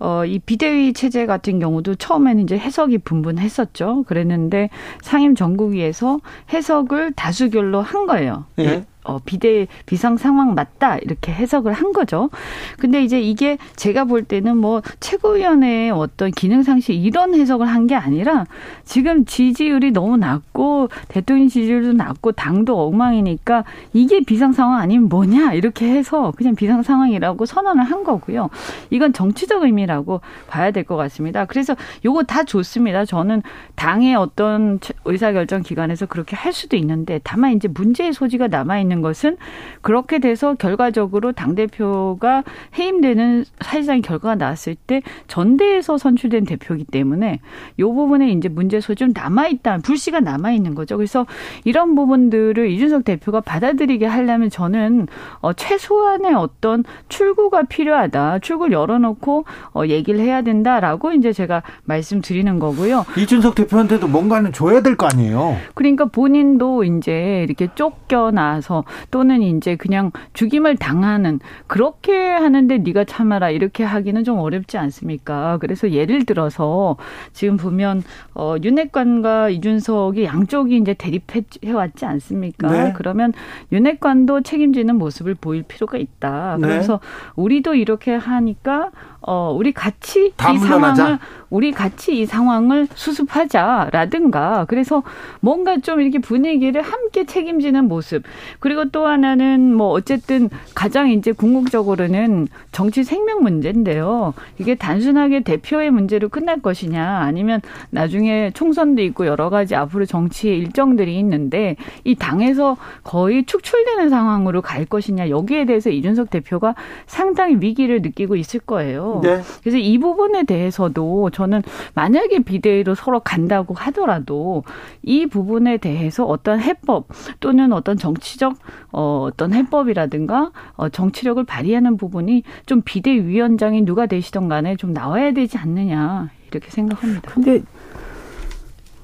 어, 이 비대위 체제 같은 경우도 처음에는 이제 해석이 분분했었죠. 그랬는데 상임 전국위에서 해석을 다수결로 한 거예요. 네. 어, 비대 비상 상황 맞다 이렇게 해석을 한 거죠. 근데 이제 이게 제가 볼 때는 뭐 최고위원회의 어떤 기능 상실 이런 해석을 한 게 아니라 지금 지지율이 너무 낮고 대통령 지지율도 낮고 당도 엉망이니까 이게 비상 상황 아니면 뭐냐 이렇게 해서 그냥 비상 상황이라고 선언을 한 거고요. 이건 정치적 의미라고 봐야 될 것 같습니다. 그래서 요거 다 좋습니다. 저는 당의 어떤 의사결정 기관에서 그렇게 할 수도 있는데 다만 이제 문제의 소지가 남아 있는 있는 것은 그렇게 돼서 결과적으로 당 대표가 해임되는 사실상 결과가 나왔을 때 전대에서 선출된 대표이기 때문에 이 부분에 이제 문제 소지 좀 남아 있다, 불씨가 남아 있는 거죠. 그래서 이런 부분들을 이준석 대표가 받아들이게 하려면 저는 어, 최소한의 어떤 출구가 필요하다. 출구를 열어놓고 어, 얘기를 해야 된다라고 이제 제가 말씀드리는 거고요. 이준석 대표한테도 뭔가는 줘야 될 거 아니에요. 그러니까 본인도 이제 이렇게 쫓겨나서 또는 이제 그냥 죽임을 당하는 그렇게 하는데 네가 참아라 이렇게 하기는 좀 어렵지 않습니까? 그래서 예를 들어서 지금 보면 어 윤핵관과 이준석이 양쪽이 이제 대립해 왔지 않습니까? 네. 그러면 윤핵관도 책임지는 모습을 보일 필요가 있다. 네. 그래서 우리도 이렇게 하니까 어, 우리 같이 이 상황을 우리 같이 이 상황을 수습하자라든가 그래서 뭔가 좀 이렇게 분위기를 함께 책임지는 모습 그리고 또 하나는 뭐 어쨌든 가장 이제 궁극적으로는 정치 생명 문제인데요. 이게 단순하게 대표의 문제로 끝날 것이냐 아니면 나중에 총선도 있고 여러 가지 앞으로 정치의 일정들이 있는데 이 당에서 거의 축출되는 상황으로 갈 것이냐 여기에 대해서 이준석 대표가 상당히 위기를 느끼고 있을 거예요. 네. 그래서 이 부분에 대해서도 저는 만약에 비대위로 서로 간다고 하더라도 이 부분에 대해서 어떤 해법 또는 어떤 정치적 어, 어떤 해법이라든가 어, 정치력을 발휘하는 부분이 좀 비대위원장이 누가 되시던 간에 좀 나와야 되지 않느냐 이렇게 생각합니다. 근데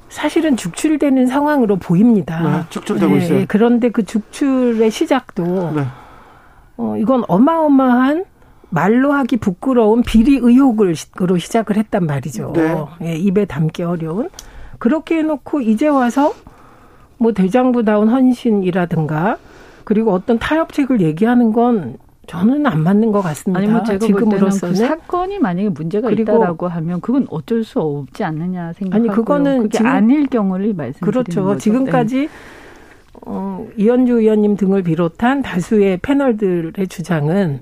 사실은 축출되는 상황으로 보입니다. 네, 축출되고 네, 있어요. 그런데 그 축출의 시작도 네. 어, 이건 어마어마한 말로 하기 부끄러운 비리 의혹으로 시작을 했단 말이죠. 네. 예, 입에 담기 어려운. 그렇게 해놓고 이제 와서 뭐 대장부다운 헌신이라든가 그리고 어떤 타협책을 얘기하는 건 저는 안 맞는 것 같습니다. 아니 뭐 제가 지금으로서는 그 사건이 만약에 문제가 있다라고 하면 그건 어쩔 수 없지 않느냐 생각하고요. 아니 그거는 그게 지금, 아닐 경우를 말씀드리는 그렇죠. 거죠. 지금까지 네. 어, 이현주 의원님 등을 비롯한 다수의 패널들의 주장은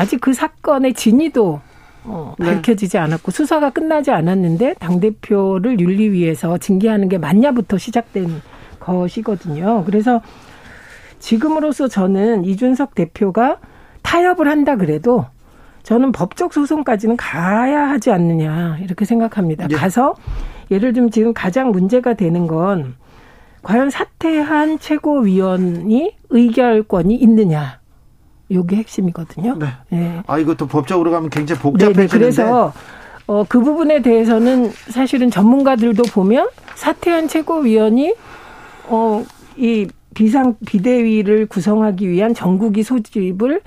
아직 그 사건의 진위도 어, 네. 밝혀지지 않았고 수사가 끝나지 않았는데 당 대표를 윤리위에서 징계하는 게 맞냐부터 시작된 것이거든요. 그래서 지금으로서 저는 이준석 대표가 타협을 한다 그래도 저는 법적 소송까지는 가야 하지 않느냐 이렇게 생각합니다. 예. 가서 예를 들면 지금 가장 문제가 되는 건 과연 사퇴한 최고위원이 의결권이 있느냐. 요게 핵심이거든요. 네. 네. 아 이것도 법적으로 가면 굉장히 복잡해지는데. 네, 네. 그래서 어, 그 부분에 대해서는 사실은 전문가들도 보면 사퇴한 최고위원이 어, 이 비상 비대위를 구성하기 위한 전국위 소집을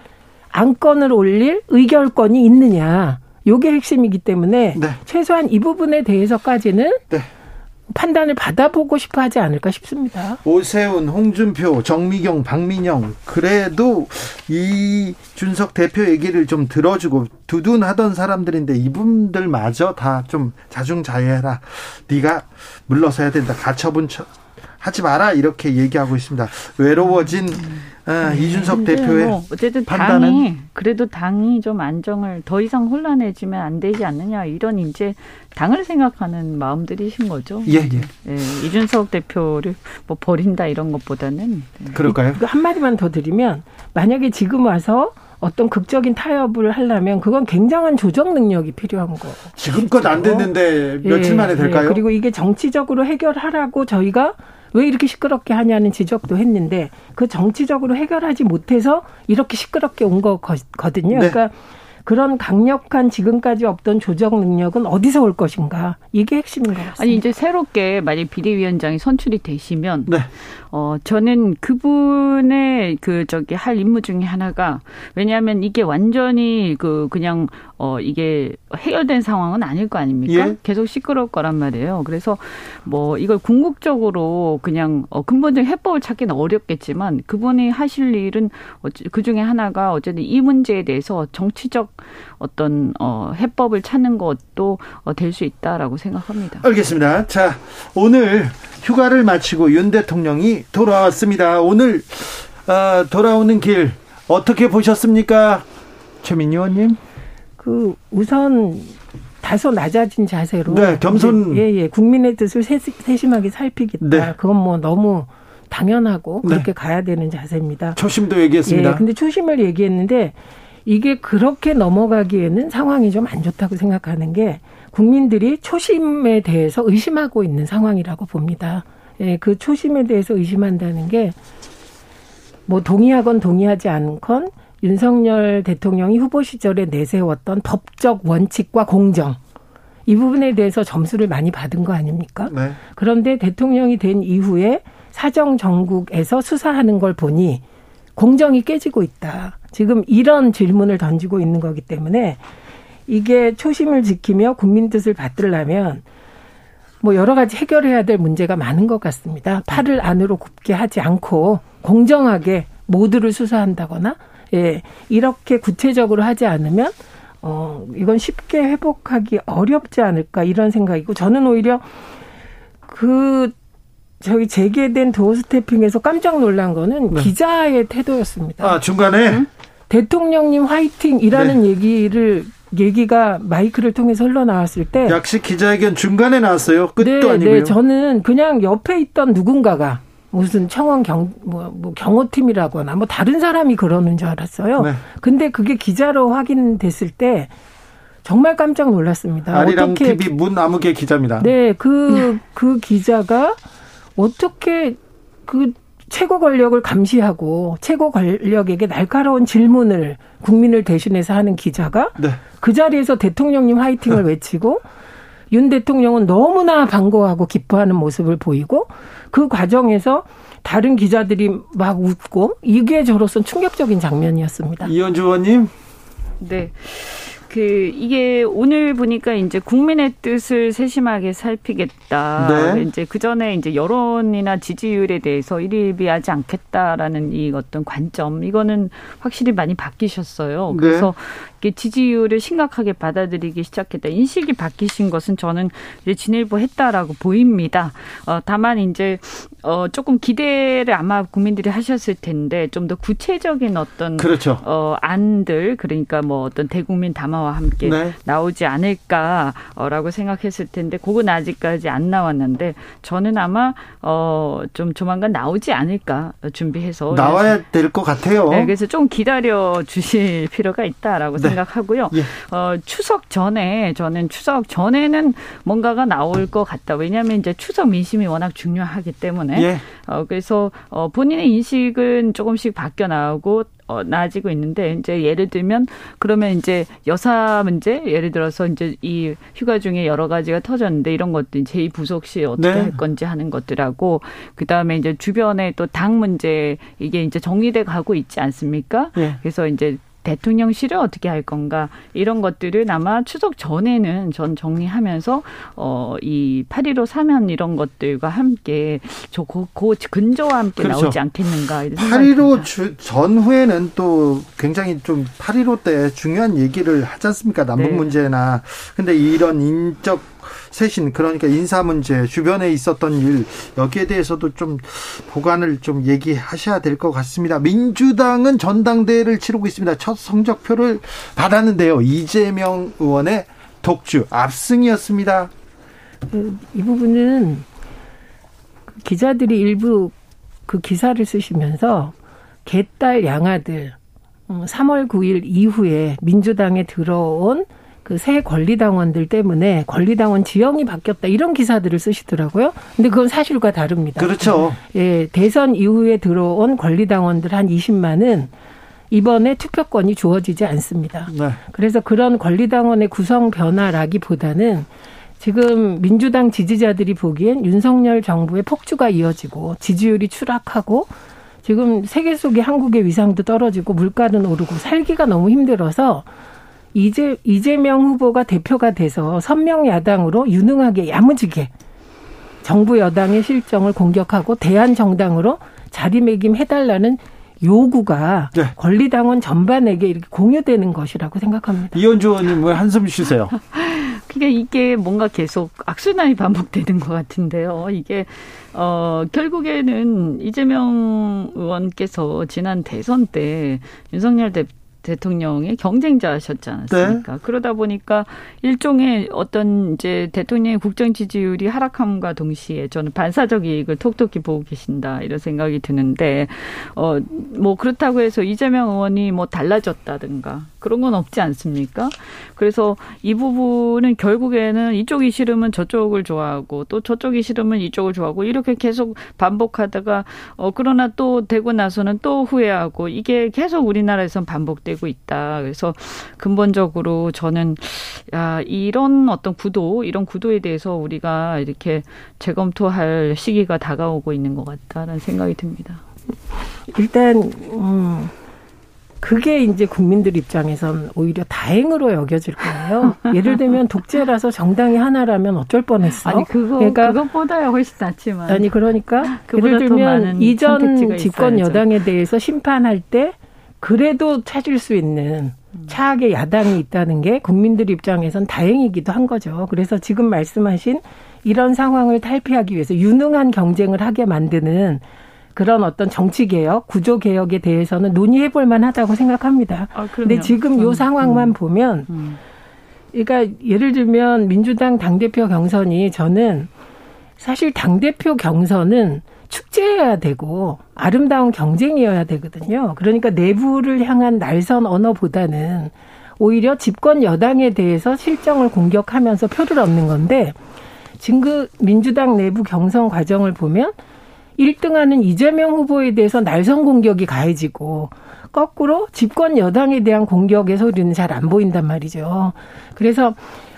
안건을 올릴 의결권이 있느냐. 요게 핵심이기 때문에 네. 최소한 이 부분에 대해서까지는 네. 판단을 받아보고 싶어 하지 않을까 싶습니다. 오세훈, 홍준표, 정미경, 박민영 그래도 이 준석 대표 얘기를 좀 들어주고 두둔하던 사람들인데 이분들마저 다 좀 자중자애해라. 네가 물러서야 된다. 가처분 하지 마라 이렇게 얘기하고 있습니다. 외로워진 음. 아, 네. 이준석 대표의 뭐 어쨌든 판단은 당이 그래도 당이 좀 안정을 더 이상 혼란해지면 안 되지 않느냐 이런 이제 당을 생각하는 마음들이신 거죠. 예, 예. 네, 이준석 대표를 뭐 버린다 이런 것보다는 네. 그럴까요? 한 마디만 더 드리면 만약에 지금 와서 어떤 극적인 타협을 하려면 그건 굉장한 조정 능력이 필요한 거. 지금껏 안 됐는데 며칠 예, 만에 될까요? 예, 그리고 이게 정치적으로 해결하라고 저희가 왜 이렇게 시끄럽게 하냐는 지적도 했는데 그 정치적으로 해결하지 못해서 이렇게 시끄럽게 온 거거든요. 네. 그러니까 그런 강력한 지금까지 없던 조정 능력은 어디서 올 것인가 이게 핵심인 것 같습니다. 아니 이제 새롭게 만약 비대위원장이 선출이 되시면 네. 어 저는 그분의 그 저기 할 임무 중에 하나가 왜냐하면 이게 완전히 그 그냥 어 이게 해결된 상황은 아닐 거 아닙니까? 예. 계속 시끄러울 거란 말이에요. 그래서 뭐 이걸 궁극적으로 그냥 어 근본적인 해법을 찾기는 어렵겠지만 그분이 하실 일은 그 중에 하나가 어쨌든 이 문제에 대해서 정치적 어떤 어 해법을 찾는 것도 어, 될 수 있다라고 생각합니다. 알겠습니다. 자, 오늘 휴가를 마치고 윤 대통령이 돌아왔습니다. 오늘 어, 돌아오는 길 어떻게 보셨습니까? 최민희 의원님? 그 우선 다소 낮아진 자세로 네, 겸손. 예, 예. 국민의 뜻을 세, 세심하게 살피겠다. 네. 그건 뭐 너무 당연하고 네. 그렇게 가야 되는 자세입니다. 초심도 얘기했습니다. 예, 근데 초심을 얘기했는데 이게 그렇게 넘어가기에는 상황이 좀 안 좋다고 생각하는 게 국민들이 초심에 대해서 의심하고 있는 상황이라고 봅니다. 예, 그 초심에 대해서 의심한다는 게 뭐 동의하건 동의하지 않건 윤석열 대통령이 후보 시절에 내세웠던 법적 원칙과 공정 이 부분에 대해서 점수를 많이 받은 거 아닙니까? 네. 그런데 대통령이 된 이후에 사정 정국에서 수사하는 걸 보니 공정이 깨지고 있다. 지금 이런 질문을 던지고 있는 거기 때문에 이게 초심을 지키며 국민 뜻을 받들려면 뭐 여러 가지 해결해야 될 문제가 많은 것 같습니다. 팔을 안으로 굽게 하지 않고 공정하게 모두를 수사한다거나 예, 이렇게 구체적으로 하지 않으면 어, 이건 쉽게 회복하기 어렵지 않을까 이런 생각이고 저는 오히려 그 저기 재개된 도어 스태핑에서 깜짝 놀란 거는 네. 기자의 태도였습니다. 아, 중간에 대통령님 화이팅이라는 얘기를 얘기가 마이크를 통해서 흘러나왔을 때 약식 기자회견 중간에 나왔어요. 끝도 네, 아니고요. 네, 저는 그냥 옆에 있던 누군가가 무슨 청원 경, 뭐, 뭐 경호팀이라거나 뭐 다른 사람이 그러는 줄 알았어요. 네. 근데 그게 기자로 확인됐을 때 정말 깜짝 놀랐습니다. 아리랑 어떻게 TV 문아무개 기자입니다. 네, 그, 그 기자가 어떻게 그 최고 권력을 감시하고 최고 권력에게 날카로운 질문을 국민을 대신해서 하는 기자가 네. 그 자리에서 대통령님 화이팅을 <laughs> 외치고 윤 대통령은 너무나 반가워하고 기뻐하는 모습을 보이고 그 과정에서 다른 기자들이 막 웃고 이게 저로서는 충격적인 장면이었습니다. 이현주 의원님. 네. 그 이게 오늘 보니까 이제 국민의 뜻을 세심하게 살피겠다. 네. 이제 그 전에 이제 여론이나 지지율에 대해서 일일비하지 않겠다라는 이 어떤 관점 이거는 확실히 많이 바뀌셨어요. 네. 그래서 이게 지지율을 심각하게 받아들이기 시작했다. 인식이 바뀌신 것은 저는 이제 진일보 했다라고 보입니다. 어, 다만 이제 어, 조금 기대를 아마 국민들이 하셨을 텐데 좀 더 구체적인 어떤 그렇죠. 어, 안들 그러니까 뭐 어떤 대국민 담화 와 함께 네. 나오지 않을까라고 생각했을 텐데 그건 아직까지 안 나왔는데 저는 아마 어, 좀 조만간 나오지 않을까 준비해서 나와야 될 것 같아요. 네, 그래서 좀 기다려 주실 <laughs> 필요가 있다라고 네. 생각하고요. 예. 어, 추석 전에 저는 추석 전에는 뭔가가 나올 것 같다. 왜냐하면 이제 추석 민심이 워낙 중요하기 때문에 예. 어, 그래서 어, 본인의 인식은 조금씩 바뀌어 나오고 어, 나아지고 있는데 이제 예를 들면 그러면 이제 여사 문제 예를 들어서 이제 이 휴가 중에 여러 가지가 터졌는데 이런 것들 제2 부속 시 어떻게 네. 할 건지 하는 것들하고 그 다음에 이제 주변에 또 당 문제 이게 이제 정리돼 가고 있지 않습니까? 예. 그래서 이제 대통령실을 어떻게 할 건가 이런 것들은 아마 추석 전에는 전 정리하면서 어이 8.15 사면 이런 것들과 함께 저그 그 근저와 함께 그렇죠. 나오지 않겠는가 이런 생각이 8.15 듭니다. 주, 전후에는 또 굉장히 좀 8.15 때 중요한 얘기를 하지 않습니까? 남북 네. 문제나. 근데 이런 인적 쇄신, 그러니까 인사 문제, 주변에 있었던 일, 여기에 대해서도 좀 보관을 좀 얘기하셔야 될 것 같습니다. 민주당은 전당대회를 치르고 있습니다. 첫 성적표를 받았는데요. 이재명 의원의 독주, 압승이었습니다. 그, 이 부분은 그 기자들이 일부 그 기사를 쓰시면서 개딸 양아들 음, 3월 9일 이후에 민주당에 들어온 그 새 권리당원들 때문에 권리당원 지형이 바뀌었다 이런 기사들을 쓰시더라고요. 근데 그건 사실과 다릅니다. 그렇죠. 예, 대선 이후에 들어온 권리당원들 한 20만은 이번에 투표권이 주어지지 않습니다. 네. 그래서 그런 권리당원의 구성 변화라기보다는 지금 민주당 지지자들이 보기엔 윤석열 정부의 폭주가 이어지고 지지율이 추락하고 지금 세계 속의 한국의 위상도 떨어지고 물가는 오르고 살기가 너무 힘들어서 이제 이재명 후보가 대표가 돼서 선명 야당으로 유능하게 야무지게 정부 여당의 실정을 공격하고 대한 정당으로 자리매김 해달라는 요구가 네. 권리당원 전반에게 이렇게 공유되는 것이라고 생각합니다. 이현주 의원님 왜 한숨 쉬세요? <laughs> 그러니까 이게 뭔가 계속 악순환이 반복되는 것 같은데요. 이게 어 결국에는 이재명 의원께서 지난 대선 때 윤석열 대 대통령의 경쟁자셨지 않았습니까? 네. 그러다 보니까 일종의 어떤 이제 대통령의 국정 지지율이 하락함과 동시에 저는 반사적 이익을 톡톡히 보고 계신다 이런 생각이 드는데 어 뭐 그렇다고 해서 이재명 의원이 뭐 달라졌다든가 그런 건 없지 않습니까? 그래서 이 부분은 결국에는 이쪽이 싫으면 저쪽을 좋아하고 또 저쪽이 싫으면 이쪽을 좋아하고 이렇게 계속 반복하다가 어 그러나 또 되고 나서는 또 후회하고 이게 계속 우리나라에선 반복되고 있다. 그래서 근본적으로 저는 야 이런 어떤 구도 이런 구도에 대해서 우리가 이렇게 재검토할 시기가 다가오고 있는 것 같다라는 생각이 듭니다. 일단 음. 그게 이제 국민들 입장에선 오히려 다행으로 여겨질 거예요. 예를 들면 독재라서 정당이 하나라면 어쩔 뻔했어. 아니 그거 그러니까 그것보다야 훨씬 낫지만. 아니 그러니까 예를 들면 이전 집권 있어야죠. 여당에 대해서 심판할 때 그래도 찾을 수 있는 차악의 야당이 있다는 게 국민들 입장에선 다행이기도 한 거죠. 그래서 지금 말씀하신 이런 상황을 탈피하기 위해서 유능한 경쟁을 하게 만드는 그런 어떤 정치 개혁, 구조 개혁에 대해서는 논의해 볼 만하다고 생각합니다. 아, 근데 지금 요 음. 상황만 음. 보면 음. 그러니까 예를 들면 민주당 당대표 경선이 저는 사실 당대표 경선은 축제여야 되고 아름다운 경쟁이어야 되거든요. 그러니까 내부를 향한 날선 언어보다는 오히려 집권 여당에 대해서 실정을 공격하면서 표를 얻는 건데 지금 그 민주당 내부 경선 과정을 보면 1등하는 이재명 후보에 대해서 날선 공격이 가해지고 거꾸로 집권 여당에 대한 공격의 소리는 잘 안 보인단 말이죠. 그래서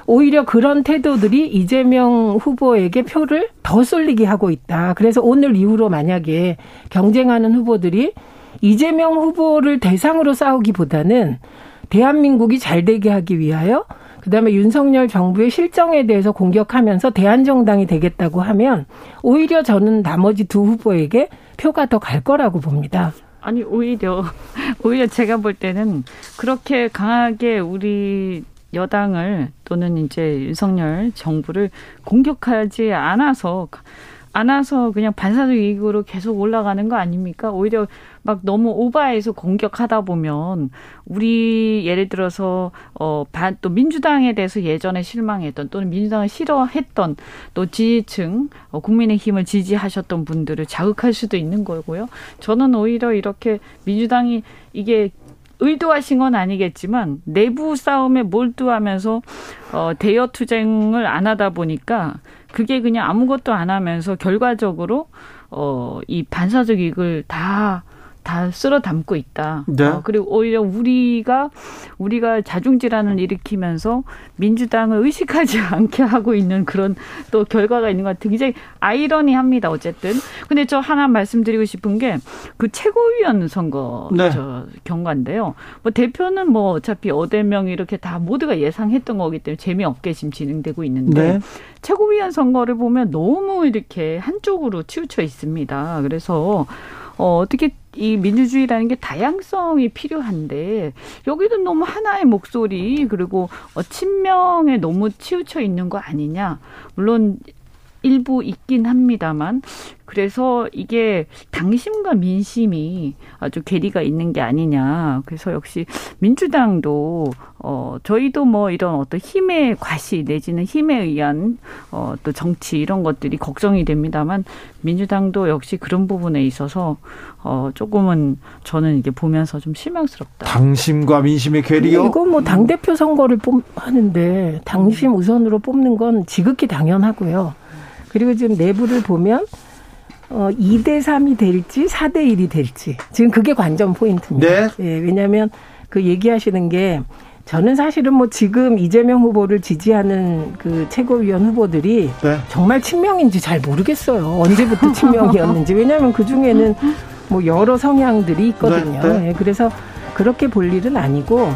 오히려 그런 태도들이 이재명 후보에게 표를 더 쏠리게 하고 있다. 그래서 오늘 이후로 만약에 경쟁하는 후보들이 이재명 후보를 대상으로 싸우기보다는 대한민국이 잘 되게 하기 위하여 그다음에 윤석열 정부의 실정에 대해서 공격하면서 대한정당이 되겠다고 하면 오히려 저는 나머지 두 후보에게 표가 더 갈 거라고 봅니다. 아니 오히려 <laughs> 오히려 제가 볼 때는 그렇게 강하게 우리 여당을 또는 이제 윤석열 정부를 공격하지 않아서 않아서 그냥 반사적 이익으로 계속 올라가는 거 아닙니까? 오히려 막 너무 오바해서 공격하다 보면 우리 예를 들어서 어반또 민주당에 대해서 예전에 실망했던 또는 민주당을 싫어했던 또 지지층 어, 국민의힘을 지지하셨던 분들을 자극할 수도 있는 거고요. 저는 오히려 이렇게 민주당이 이게 의도하신 건 아니겠지만 내부 싸움에 몰두하면서 어 대여 투쟁을 안 하다 보니까 그게 그냥 아무것도 안 하면서 결과적으로 어 이 반사적 이익을 다 다 쓸어 담고 있다. 네. 어, 그리고 오히려 우리가 우리가 자중 질환을 일으키면서 민주당을 의식하지 <laughs> 않게 하고 있는 그런 또 결과가 있는 것 같아요. 굉장히 아이러니합니다. 어쨌든. 근데 저 하나 말씀드리고 싶은 게 그 최고위원 선거 네. 저 경과인데요. 뭐 대표는 뭐 어차피 어대명 이렇게 다 모두가 예상했던 거기 때문에 재미없게 지금 진행되고 있는데 네. 최고위원 선거를 보면 너무 이렇게 한쪽으로 치우쳐 있습니다. 그래서 어, 어떻게 이 민주주의라는 게 다양성이 필요한데 여기도 너무 하나의 목소리 그리고 어, 친명에 너무 치우쳐 있는 거 아니냐. 물론 일부 있긴 합니다만 그래서 이게 당심과 민심이 아주 괴리가 있는 게 아니냐. 그래서 역시 민주당도 어 저희도 뭐 이런 어떤 힘의 과시 내지는 힘에 의한 어또 정치 이런 것들이 걱정이 됩니다만 민주당도 역시 그런 부분에 있어서 어 조금은 저는 이게 보면서 좀 실망스럽다. 당심과 민심의 괴리요? 이거 뭐 당 대표 선거를 뽑 하는데 당심 우선으로 뽑는 건 지극히 당연하고요. 그리고 지금 내부를 보면 어, 2대 3이 될지 4대 1이 될지 지금 그게 관전 포인트입니다. 네. 예, 왜냐하면 그 얘기하시는 게 저는 사실은 뭐 지금 이재명 후보를 지지하는 그 최고위원 후보들이 네. 정말 친명인지 잘 모르겠어요. 언제부터 친명이었는지. 왜냐하면 그 중에는 뭐 여러 성향들이 있거든요. 네, 네. 예, 그래서 그렇게 볼 일은 아니고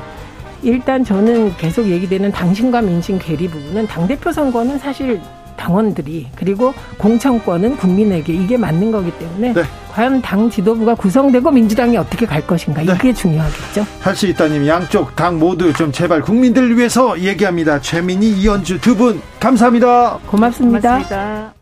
일단 저는 계속 얘기되는 당신과 민심 괴리 부분은 당 대표 선거는 사실 당원들이 그리고 공천권은 국민에게 이게 맞는 거기 때문에 네. 과연 당 지도부가 구성되고 민주당이 어떻게 갈 것인가 네. 이게 중요하겠죠. 할 수 있다님 양쪽 당 모두 좀 제발 국민들을 위해서 얘기합니다. 최민희 이현주 두 분 감사합니다. 고맙습니다. 고맙습니다.